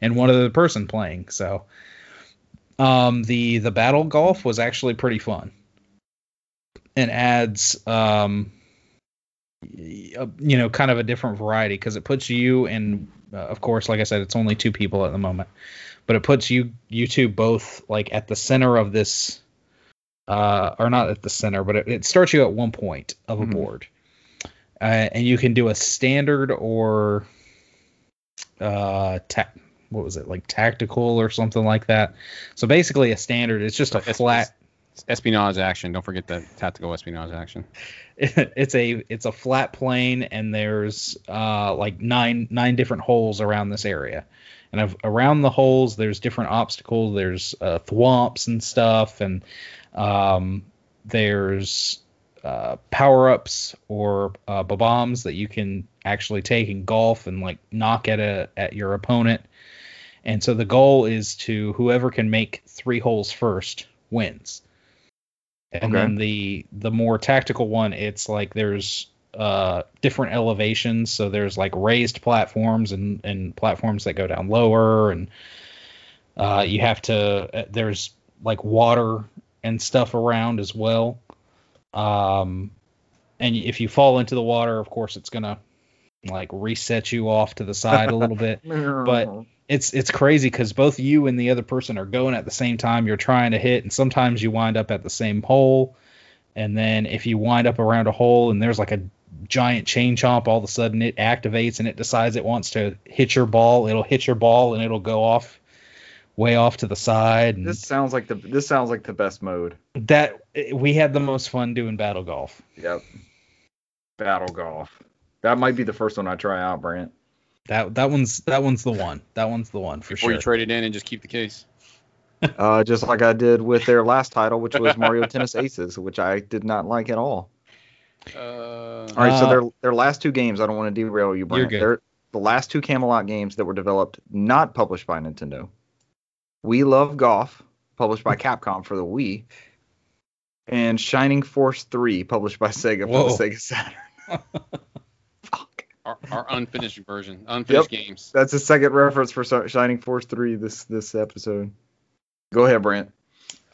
and one other person playing. So, um, the the battle golf was actually pretty fun, and adds um, y- uh, you know, kind of a different variety because it puts you and uh, of course, like I said, it's only two people at the moment, but it puts you you two both like at the center of this uh, or not at the center, but it, it starts you at one point of a Mhm. board, uh, and you can do a standard or uh, ta- what was it like tactical or something like that. So basically, a standard is just a It's- flat. It's espionage action. Don't forget the tactical espionage action. It's a it's a flat plane, and there's uh, like nine nine different holes around this area. And around the holes, there's different obstacles. There's uh, thwomps and stuff, and um, there's uh, power ups or uh, bombs that you can actually take in golf and like knock at a at your opponent. And so the goal is to whoever can make three holes first wins. And Okay. then the the more tactical one, it's like there's uh different elevations. So there's like raised platforms and and platforms that go down lower, and uh, you have to uh, there's like water and stuff around as well. Um, and if you fall into the water, of course, it's gonna like reset you off to the side a little bit. But it's it's crazy because both you and the other person are going at the same time. You're trying to hit, and sometimes you wind up at the same hole. And then if you wind up around a hole and there's like a giant chain chomp, all of a sudden it activates and it decides it wants to hit your ball. It'll hit your ball and it'll go off way off to the side. And this sounds like the this sounds like the best mode. that we had the most fun doing battle golf. Yep. Battle golf. That might be the first one I try out, Brant. That that one's that one's the one. That one's the one for Before sure. you trade it in and just keep the case. Uh, just like I did with their last title, which was Mario Tennis Aces, which I did not like at all. Uh, All right, so Uh, their their last two games, I don't want to derail you, Brant. good. They're the last two Camelot games that were developed, not published by Nintendo. We Love Golf, published by Capcom for the Wii, and Shining Force 3, published by Sega for the Sega Saturn. Fuck. our, our unfinished version, unfinished games. That's a second reference for Shining Force 3 this this episode. Go ahead, Brant.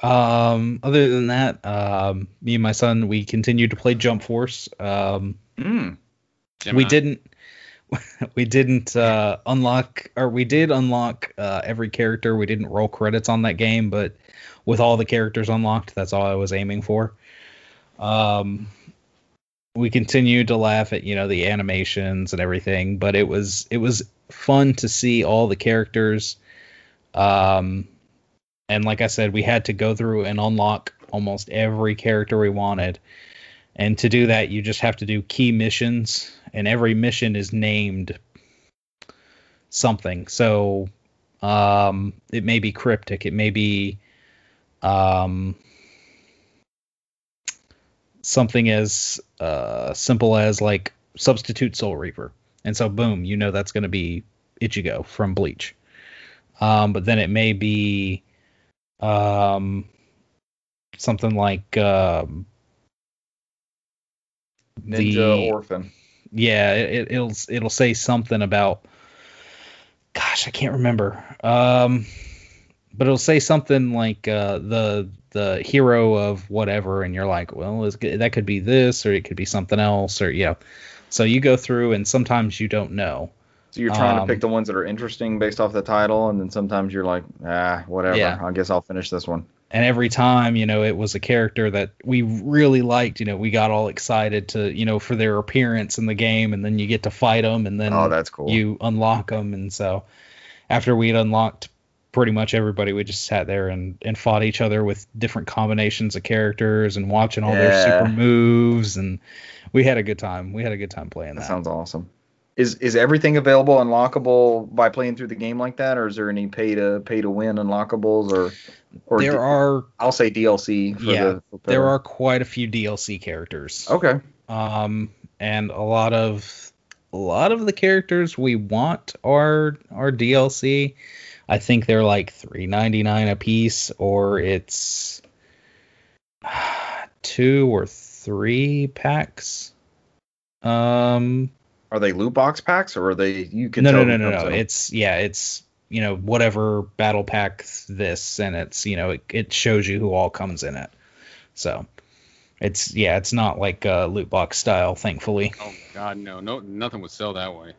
Um, other than that, um, me and my son we continued to play Jump Force. Um, Mm. we didn't we didn't uh, unlock or we did unlock uh, every character. We didn't roll credits on that game, but with all the characters unlocked, that's all I was aiming for. Um, we continued to laugh at you know the animations and everything, but it was it was fun to see all the characters. Um, and like I said, we had to go through and unlock almost every character we wanted. And to do that, you just have to do key missions, and every mission is named something. So um, it may be cryptic, it may be um, something as uh, simple as like substitute Soul Reaper. And so, boom, you know that's going to be Ichigo from Bleach. Um, but then it may be um, something like um, Ninja the Orphan. yeah, it, it'll it'll say something about. Gosh, I can't remember. Um, but it'll say something like uh, the the hero of whatever, and you're like, well, that could be this, or it could be something else, or yeah. So you go through, and sometimes you don't know. So you're trying Um, to pick the ones that are interesting based off the title, and then sometimes you're like, ah, whatever. Yeah. I guess I'll finish this one. And every time you know it was a character that we really liked you know we got all excited to you know for their appearance in the game and then you get to fight them and then oh, that's cool. you unlock them and so after we'd unlocked pretty much everybody we just sat there and, and fought each other with different combinations of characters and watching all their super moves and we had a good time we had a good time playing that that, sounds awesome. Is is everything available unlockable by playing through the game like that, or is there any pay to pay to win unlockables, or or there D- are I'll say DLC. For Yeah, the, there are quite a few dlc characters Okay. um, and a lot of a lot of the characters we want are are DLC. I think they're like three ninety nine a piece, or it's two or three packs. Um, Are they loot box packs, or are they you can? no, no, tell no, who no, no. in? It's yeah, it's you know whatever battle pack this, and it's you know it, it shows you who all comes in it. So it's yeah, it's not like uh, loot box style, thankfully. Oh God, no, no, nothing would sell that way.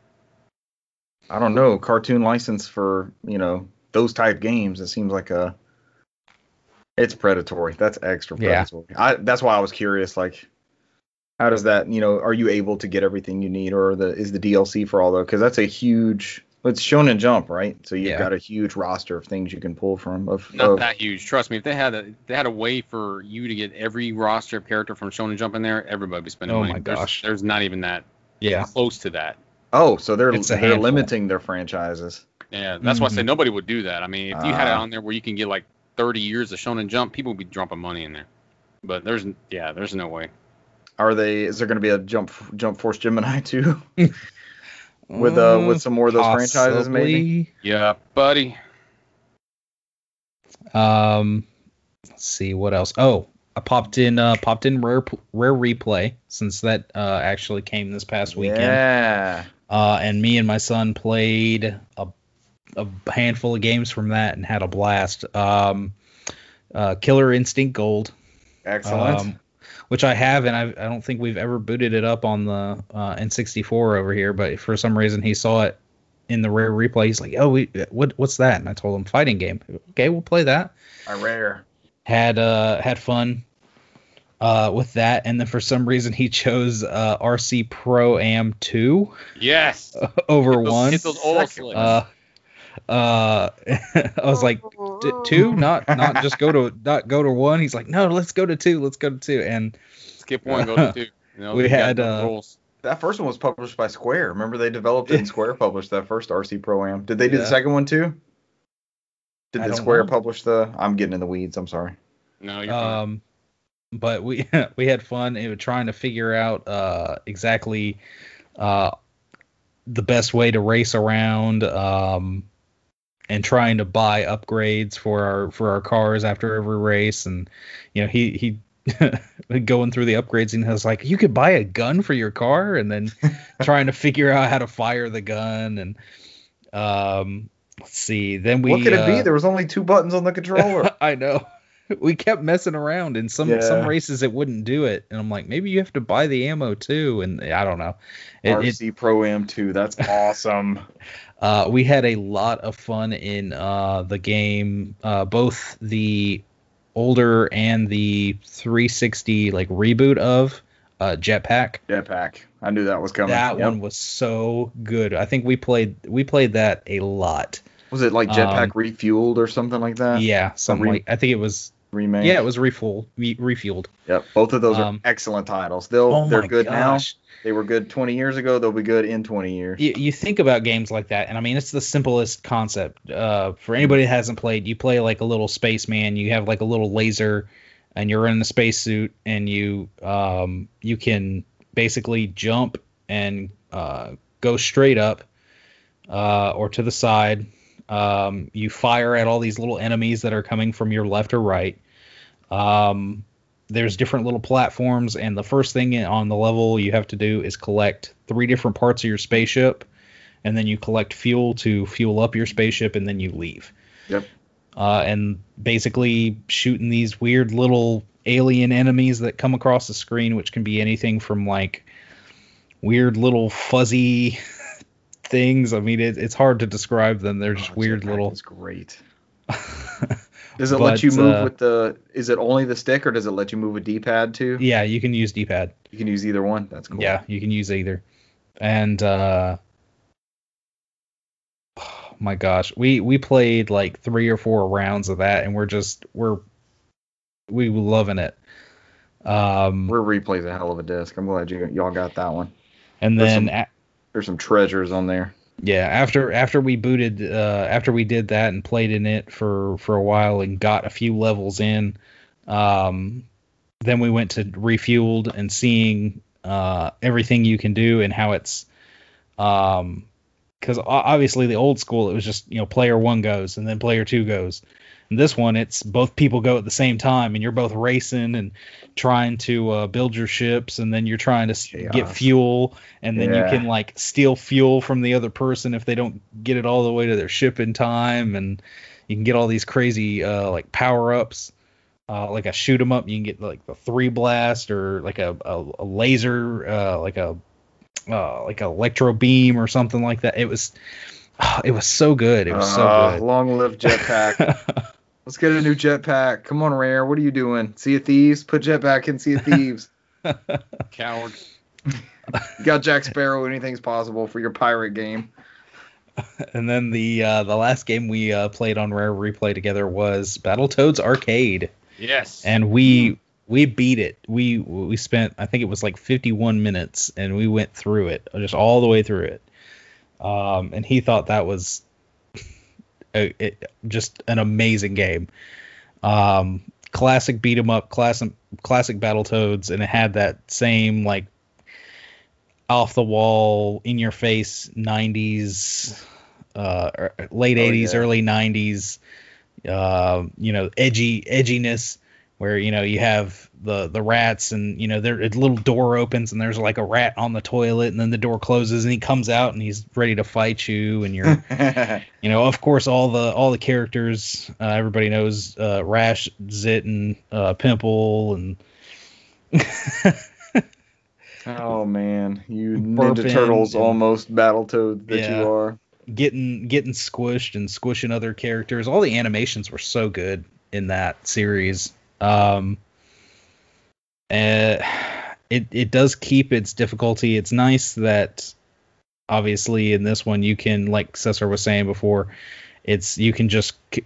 I don't know, cartoon license for, you know, those type games. It seems like a it's predatory. That's extra Yeah. I that's why I was curious like how does that, you know, are you able to get everything you need or the is the DLC for all though cuz that's a huge it's Shonen Jump, right? So you've Yeah. got a huge roster of things you can pull from of, Not of that huge. Trust me. If they had a if they had a way for you to get every roster of character from Shonen Jump in there, everybody would be spending Oh money. my There's- gosh. There's, not even that Yeah. close to that. Oh, so they're It's they're limiting their franchises. Yeah, that's why I say Mhm. nobody would do that. I mean, if you had it Ah. on there where you can get like 30 years of Shonen Jump, people would be dropping money in there. But there's yeah, there's no way. Are they is there going to be a Jump Jump Force Gemini too with uh with some more of those franchises maybe? Yeah, buddy. Um, let's see what else. Oh, I popped in uh popped in rare Rare Replay since that uh actually came this past weekend. Yeah. Uh, and me and my son played a a handful of games from that and had a blast. Um, uh, Killer Instinct Gold. Excellent. Um, which I have, and I, I don't think we've ever booted it up on the uh, N64 over here. But for some reason, he saw it in the Rare Replay. He's like, "Oh, we, what what's that?" And I told him, "Fighting game." Okay, we'll play that. I rare. Had uh had fun uh with that, and then for some reason he chose uh, RC Pro Am 2 Yes. over those- one. Hit those oil Uh, uh, I was like, two, not not just go to not go to one. He's like, no, let's go to two, let's go to two. And Skip one, go to two. You know, We had, uh, rules. That first one was published by Square. Remember they developed it and Square published that first RC Pro Am. Did they do Yeah. the second one too? Did the Square know. publish the? I'm getting in the weeds. I'm sorry. No, you're fine. um, but we we had fun. It trying to figure out uh exactly uh the best way to race around. Um. And trying to buy upgrades for our for our cars after every race, and you know he he going through the upgrades and he was like, you could buy a gun for your car, and then trying to figure out how to fire the gun, and um, let's see. Then we what could it be? uh, There was only two buttons on the controller. I know. We kept messing around in some Yeah. some races it wouldn't do it, and I'm like, maybe you have to buy the ammo too, and I don't know. It, it, RC Pro Am 2. That's awesome. Uh, we had a lot of fun in uh, the game, uh, both the older and the 360 like reboot of uh, Jetpac. Jetpac. I knew that was coming. That Yep. one was so good. I think we played we played that a lot. was it like Jetpac um, refueled or something like that? yeah, something re- like I think it was. Remake. Yeah, it was refuel, re- refueled. Yep. Both of those Um, are excellent titles. They'll Oh they're good gosh. now. They were good 20 years ago. They'll be good in 20 years. you, you think about games like that, and I mean, it's the simplest concept. Uh, for anybody that hasn't played, you play like a little spaceman. You have like a little laser, and you're in a spacesuit, and you um, you can basically jump and uh, go straight up uh, or to the side. Um, you fire at all these little enemies that are coming from your left or right. Um, there's different little platforms, and the first thing on the level you have to do is collect three different parts of your spaceship, and then you collect fuel to fuel up your spaceship, and then you leave. Yep. Uh, and basically shooting these weird little alien enemies that come across the screen, which can be anything from like weird little fuzzy things. I mean, it, it's hard to describe them. They're just Oh, weird little. is great. Does it let you move uh, with the? Is it only the stick, or does it let you move with D-pad too? Yeah, you can use D-pad. You can use either one. That's cool. Yeah, you can use either. And uh oh my gosh, we we played like 3 or 4 rounds of that and we're just we're we were loving it. Um Rare Replay's a hell of a disc. I'm glad you y'all got that one. and there's then some- a- There's some treasures on there. Yeah, after after we booted uh after we did that and played in it for for a while and got a few levels in um then we went to refueled and seeing uh everything you can do and how it's um because obviously the old school it was just you know player one goes and then player two goes and this one it's both people go at the same time and you're both racing and trying to uh, build your ships and then you're trying to s get fuel and then Yeah. you can like steal fuel from the other person if they don't get it all the way to their ship in time and you can get all these crazy uh, like power ups uh, like a shoot 'em up you can get like the three blast or like a, a, a laser uh, like a uh, like a electro beam or something like that it was it was so good it was Ah, so Long live Jetpac. good Let's get a new Jetpac. Come on, Rare. What are you doing? Sea of Thieves? Put Jetpac in Sea of Thieves. Coward. you got Jack Sparrow. Anything's possible for your pirate game. and then the uh, the last game we uh, played on Rare Replay together was Battletoads Arcade Yes. and we we beat it. We we spent I think it was like 51 minutes and we went through it just all the way through it. Um, and he thought that was a, it, just an amazing game. Um, classic beat 'em up, classic classic Battletoads, and it had that same like off the wall, in your face 90s, uh, er- late Oh, 80s, yeah. early 90s, uh, you know, edgy edginess where you know you have the the rats and you know there a little door opens and there's like a rat on the toilet and then the door closes and he comes out and he's ready to fight you and you're you know of course all the all the characters uh, everybody knows uh, rash zit and uh, pimple and oh man, you Burping Ninja Turtles and- almost Battletoads that Yeah. you are. getting getting squished and squishing other characters. All the animations were so good in that series. Um, uh, it it does keep its difficulty. It's nice that obviously in this one you can, like Cesar was saying before, it's you can just c-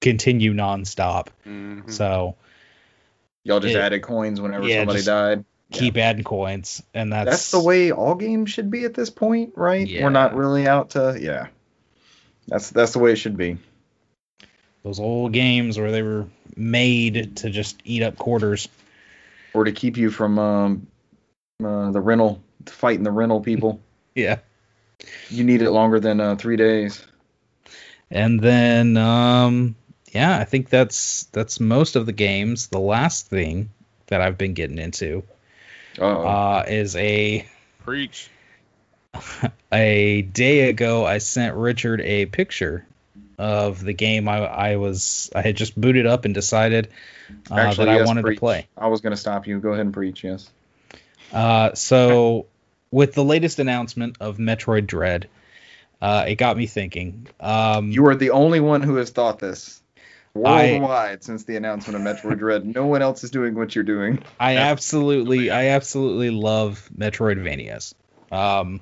continue nonstop. Mhm. So Y'all just It- added coins whenever yeah, somebody died. keep adding coins, and that's That's the way all games should be at this point, right? Yeah. We're not really out to yeah. That's that's the way it should be. those old games where they were made to just eat up quarters. Or to keep you from um, uh, the rental fighting the rental people. Yeah. you need it longer than uh, three days. And then um yeah, I think that's that's most of the games. The last thing that I've been getting into Uh-oh. uh is a Preach. a day ago I sent Richard a picture of the game I I was I had just booted up and decided uh, Actually, that I wanted preach. to play. I was gonna stop you. Go ahead and preach. Yes. Uh, so with the latest announcement of Metroid Dread, uh, it got me thinking. Um, You are the only one who has thought this I- worldwide since the announcement of Metroid Dread. No one else is doing what you're doing. I absolutely, I absolutely love Metroidvanias. Um,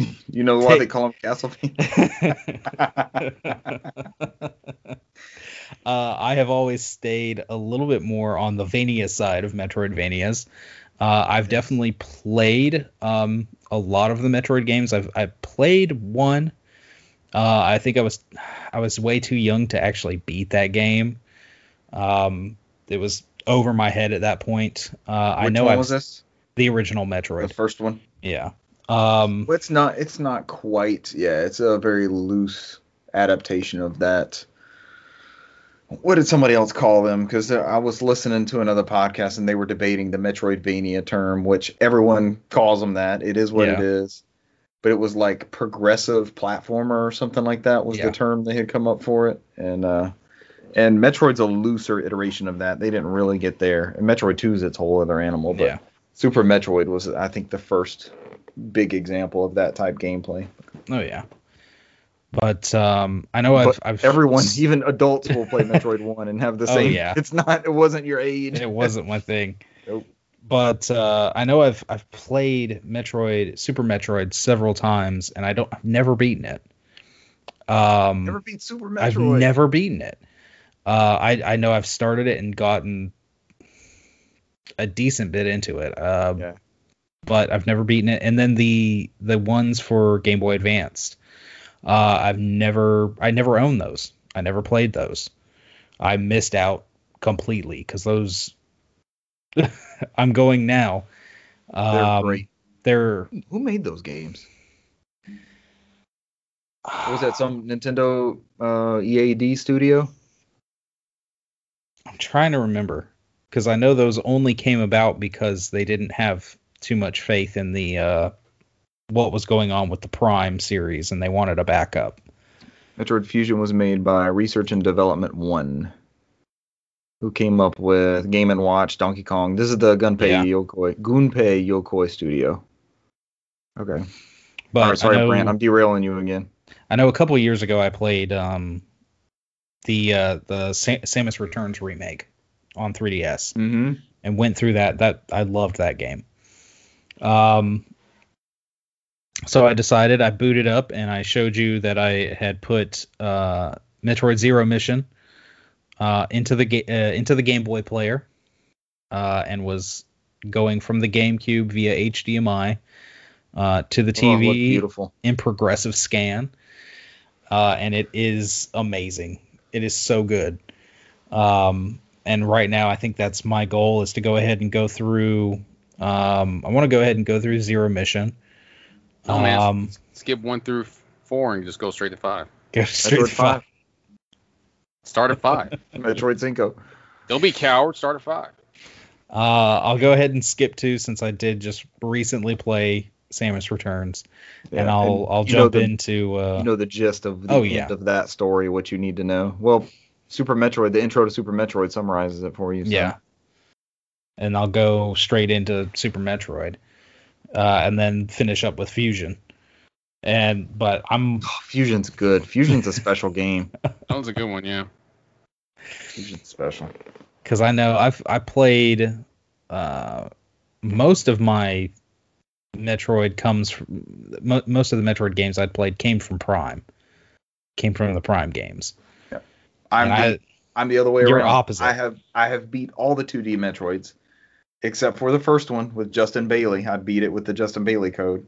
You know why they call him Castlevania? uh, I have always stayed a little bit more on the Vania side of Metroidvanias. Uh, I've definitely played um, a lot of the Metroid games. I've I played one. Uh, I think I was I was way too young to actually beat that game. Um, it was over my head at that point. Uh, I know one I was this? the original Metroid, The first one. Yeah. Um, Well, it's not. It's not quite. Yeah, it's a very loose adaptation of that. what did somebody else call them? Because I was listening to another podcast and they were debating the Metroidvania term, which everyone calls them that. It is what Yeah. it is. But it was like progressive platformer or something like that was Yeah. the term they had come up for it. And uh, and Metroid's a looser iteration of that. They didn't really get there. And Metroid 2 is its whole other animal. But Yeah. Super Metroid was, I think, the first big example of that type gameplay. Oh yeah. But um, I know I've, I've everyone, even adults, will play Metroid 1 and have the Oh, same. yeah. It's not. It wasn't your age. it wasn't my thing. Nope. But uh, I know I've I've played Metroid, Super Metroid several times, and I don't I've never beaten it. Um, Never beat Super Metroid. I've never beaten it. Uh, I I know I've started it and gotten a decent bit into it. Uh, Yeah. But I've never beaten it. And then the the ones for Game Boy Advanced, uh, I've never I never owned those. I never played those. I missed out completely because those. I'm going now. They're Um, great. They're Who made those games? Was that some Nintendo uh, EAD studio? I'm trying to remember because I know those only came about because they didn't have too much faith in the uh, what was going on with the Prime series and they wanted a backup. Metroid Fusion was made by Research and Development One, who came up with Game and Watch, Donkey Kong. This is the Gunpei Yeah. Yokoi Gunpei Yokoi studio. Okay. But All right, sorry, know, Brant. I'm derailing you again. I know a couple years ago I played um, the uh, the Sa- Samus Returns remake on 3DS Mm-hmm. and went through that. That I loved that game. Um, so I decided I booted up and I showed you that I had put uh, Metroid Zero Mission uh, into the ga- uh, into the Game Boy player uh, and was going from the GameCube via HDMI uh, to the Oh, TV beautiful. in progressive scan, uh, and it is amazing. It is so good. Um, and right now, I think that's my goal is to go ahead and go through. Um, I want to go ahead and go through Zero Mission. Oh, man. Um, Skip one through four and just go straight to five. go straight Metroid to five. Five. Start at five. Metroid Cinco. Don't be coward. Start at five. Uh, I'll go ahead and skip two since I did just recently play Samus Returns, and I'll I'll jump the- into. Uh, you know the gist of the oh, end yeah. of that story, what you need to know. Well, Super Metroid, the intro to Super Metroid summarizes it for you. so- Yeah. And I'll go straight into Super Metroid, uh, and then finish up with Fusion. And but I'm Oh, Fusion's good. Fusion's a special game. That was a good one. Yeah. Fusion's special. because I know I've I played uh, most of my Metroid comes from mo- most of the Metroid games I'd played came from Prime, came from the Prime games. I'm And the, I'm the other way You're around. opposite. I have I have beat all the 2D Metroids except for the first one with Justin Bailey. I beat it with the Justin Bailey code.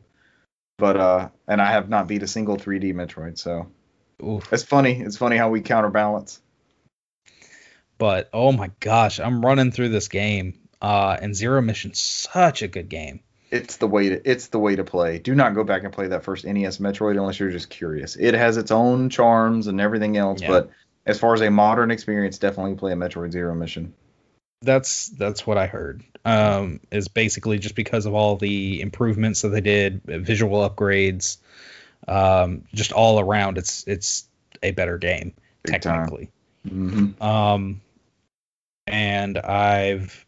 But uh and I have not beat a single 3D Metroid, so Oof. it's funny. It's funny how we counterbalance. But oh my gosh, I'm running through this game. Uh, and Zero Mission such a good game. It's the way to it's the way to play. Do not go back and play that first NES Metroid unless you're just curious. It has its own charms and everything else, Yeah. but as far as a modern experience, definitely play a Metroid Zero Mission. That's that's what I heard. Um, is basically just because of all the improvements that they did, visual upgrades, um, just all around. It's it's a better game Big technically. hmm Um, and I've,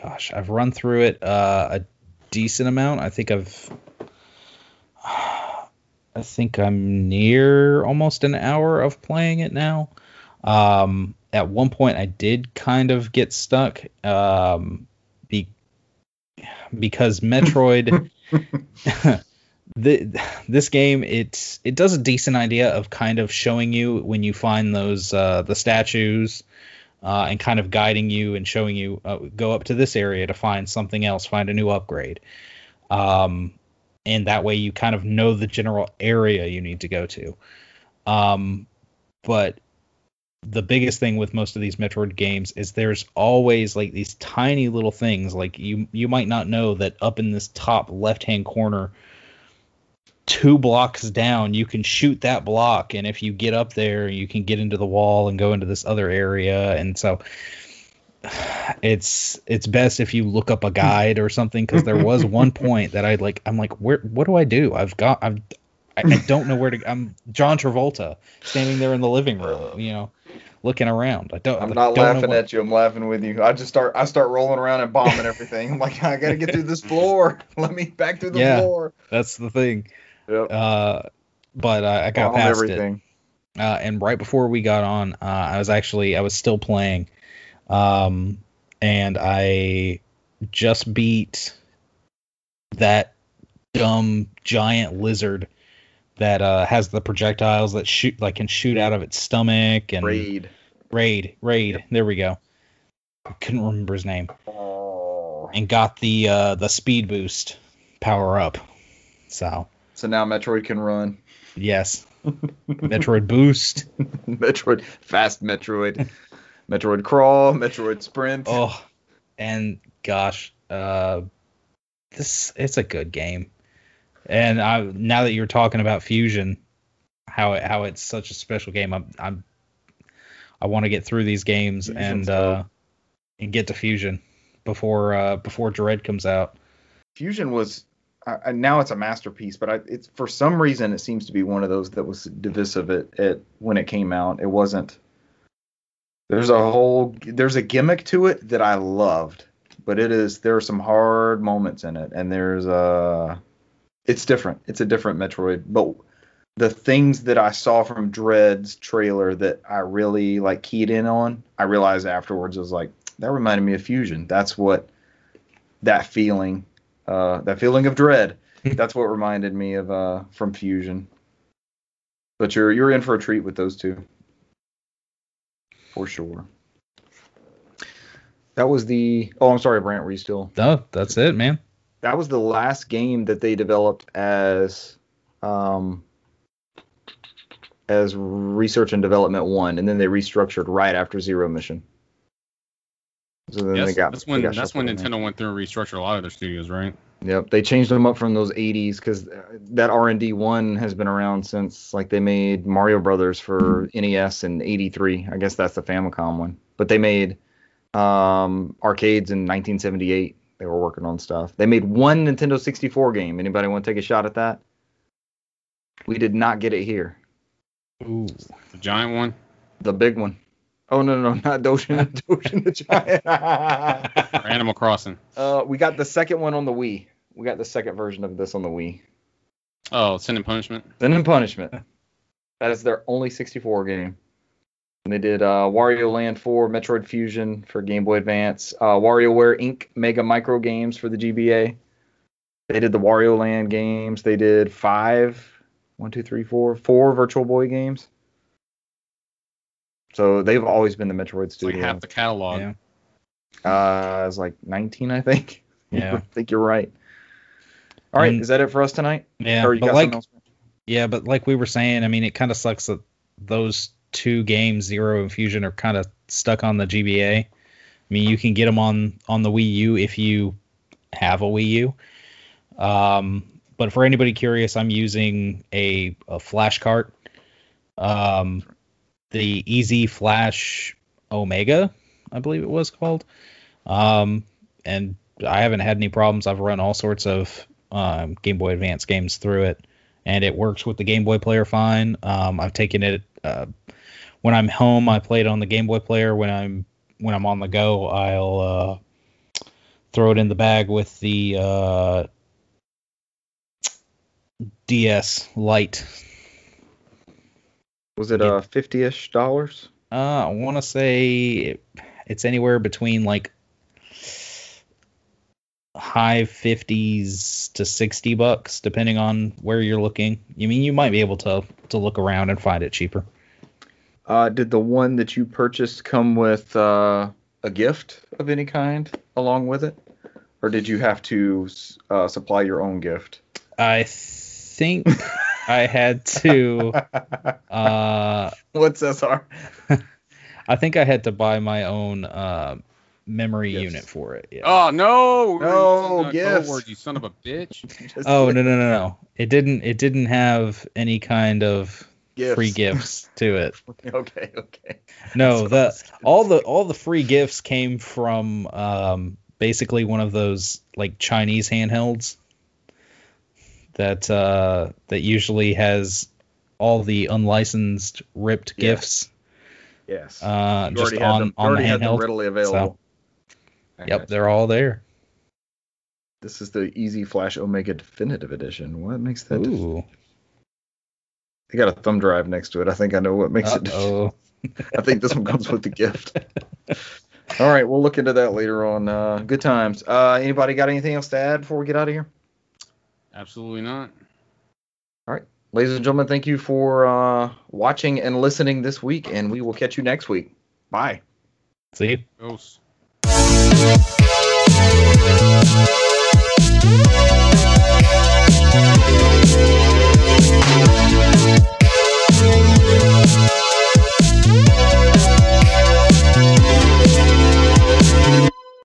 gosh, I've run through it uh, a decent amount. I think I've, I think I'm near almost an hour of playing it now. Um, at one point, I did kind of get stuck. Um, be, because Metroid. the, this game it it does a decent idea of kind of showing you when you find those uh, the statues uh, and kind of guiding you and showing you uh, go up to this area to find something else find a new upgrade um, and that way you kind of know the general area you need to go to um, but the biggest thing with most of these Metroid games is there's always like these tiny little things. Like you you might not know that up in this top left hand corner two blocks down you can shoot that block. And if you get up there you can get into the wall and go into this other area. And so it's it's best if you look up a guide or something because there was one point that I like I'm like where what do I do? I've got I've I, I don't know where to I'm John Travolta standing there in the living room you know looking around I don't I'm like, not don't laughing at you. I'm laughing with you. I just start I start rolling around and bombing everything. I'm like, I gotta get through this floor. Let me back through the Yeah. floor. that's the thing Yep. uh but I, I got Bomb past it everything. uh, and right before we got on, uh, I was actually I was still playing, um, and I just beat that dumb giant lizard that uh, has the projectiles that shoot like can shoot out of its stomach and Kraid. Kraid Kraid. There we go. I couldn't remember his name Oh. and got the uh, the speed boost power up. So So now Metroid can run. yes, Metroid boost. Metroid fast Metroid. Metroid crawl, Metroid sprint. Oh, and gosh, uh, this it's a good game. And I now that you're talking about Fusion, how it, how it's such a special game, I'm I'm I want to get through these games Fusion's and uh and get to Fusion before uh before Dread comes out. Fusion was uh, uh, now it's a masterpiece, but I, it's for some reason it seems to be one of those that was divisive at, at when it came out. It wasn't. There's a whole there's a gimmick to it that I loved, but it is there are some hard moments in it, and there's a it's different. It's a different Metroid, but the things that I saw from Dread's trailer that I really like keyed in on, I realized afterwards was like that reminded me of Fusion. That's what that feeling uh, that feeling of dread. That's what reminded me of uh, from Fusion. But you're you're in for a treat with those two, for sure. That was the. Oh, I'm sorry, Brant. Were you still? No, that's it, man. That was the last game that they developed as um, as research and development one, and then they restructured right after Zero Mission. So then Yes, they got. that's when that's when in. Nintendo went through and restructured a lot of their studios, right? Yep, they changed them up from those 80s because that R&D one has been around since like they made Mario Brothers for NES in '83. I guess that's the Famicom one. But they made um, arcades in 1978. They were working on stuff. They made one Nintendo 64 game. Anybody want to take a shot at that? We did not get it here. Ooh. The giant one. The big one. Oh no no no not Doshin Doshin the Giant. Animal Crossing. uh, we got the second one on the Wii. We got the second version of this on the Wii. Oh, Sin and Punishment. Sin and Punishment. That is their only 64 game. And they did uh, Wario Land 4, Metroid Fusion for Game Boy Advance, uh, WarioWare Inc. Mega Micro Games for the GBA. They did the Wario Land games. They did five, one, two, three, four, four Virtual Boy games. So they've always been the Metroid It's like half the catalog. Yeah. uh, it's like 19, I think. Yeah. I think you're right. All right, And- is that it for us tonight? Yeah. or you but got like else? Yeah, but like we were saying, I mean, it kind of sucks that those two games, Zero and Fusion, are kind of stuck on the GBA. I mean, you can get them on on the Wii U if you have a Wii U. Um, but for anybody curious, I'm using a, a flash cart, um, the EZ-Flash Omega, I believe it was called. Um, and I haven't had any problems. I've run all sorts of um, Game Boy Advance games through it and it works with the Game Boy Player fine. Um, I've taken it uh, when I'm home. I play it on the Game Boy Player. When I'm when I'm on the go, I'll uh, throw it in the bag with the uh, DS Lite. Was it uh 50ish dollars? Uh, I want to say it's anywhere between like high 50s to 60 bucks depending on where you're looking. You mean you might be able to to look around and find it cheaper. Uh, did the one that you purchased come with uh, a gift of any kind along with it, or did you have to uh, supply your own gift? I think I had to uh What's SR? I think I had to buy my own uh memory Gifts. unit for it. Yeah. Oh no! No, You're using a code gifts. word, you son of a bitch. Oh no no no no! It didn't it didn't have any kind of gifts. free gifts to it. okay, okay. No, the all the all the free gifts came from um, basically one of those like Chinese handhelds that uh, that usually has all the unlicensed ripped Yeah. gifts yes. uh, You just on them, on the already had them handheld. readily available. Yep, they're all there. This is the EZ-Flash Omega Definitive Edition. What makes that? Ooh. They got a thumb drive next to it. I think I know what makes it. dif- Oh, I think this one comes with the gift. All right, we'll look into that later on. Uh, good times. Uh, anybody got anything else to add before we get out of here? Absolutely not. All right, ladies and gentlemen, thank you for uh, watching and listening this week, and we will catch you next week. Bye. see. Ghost. Thank you.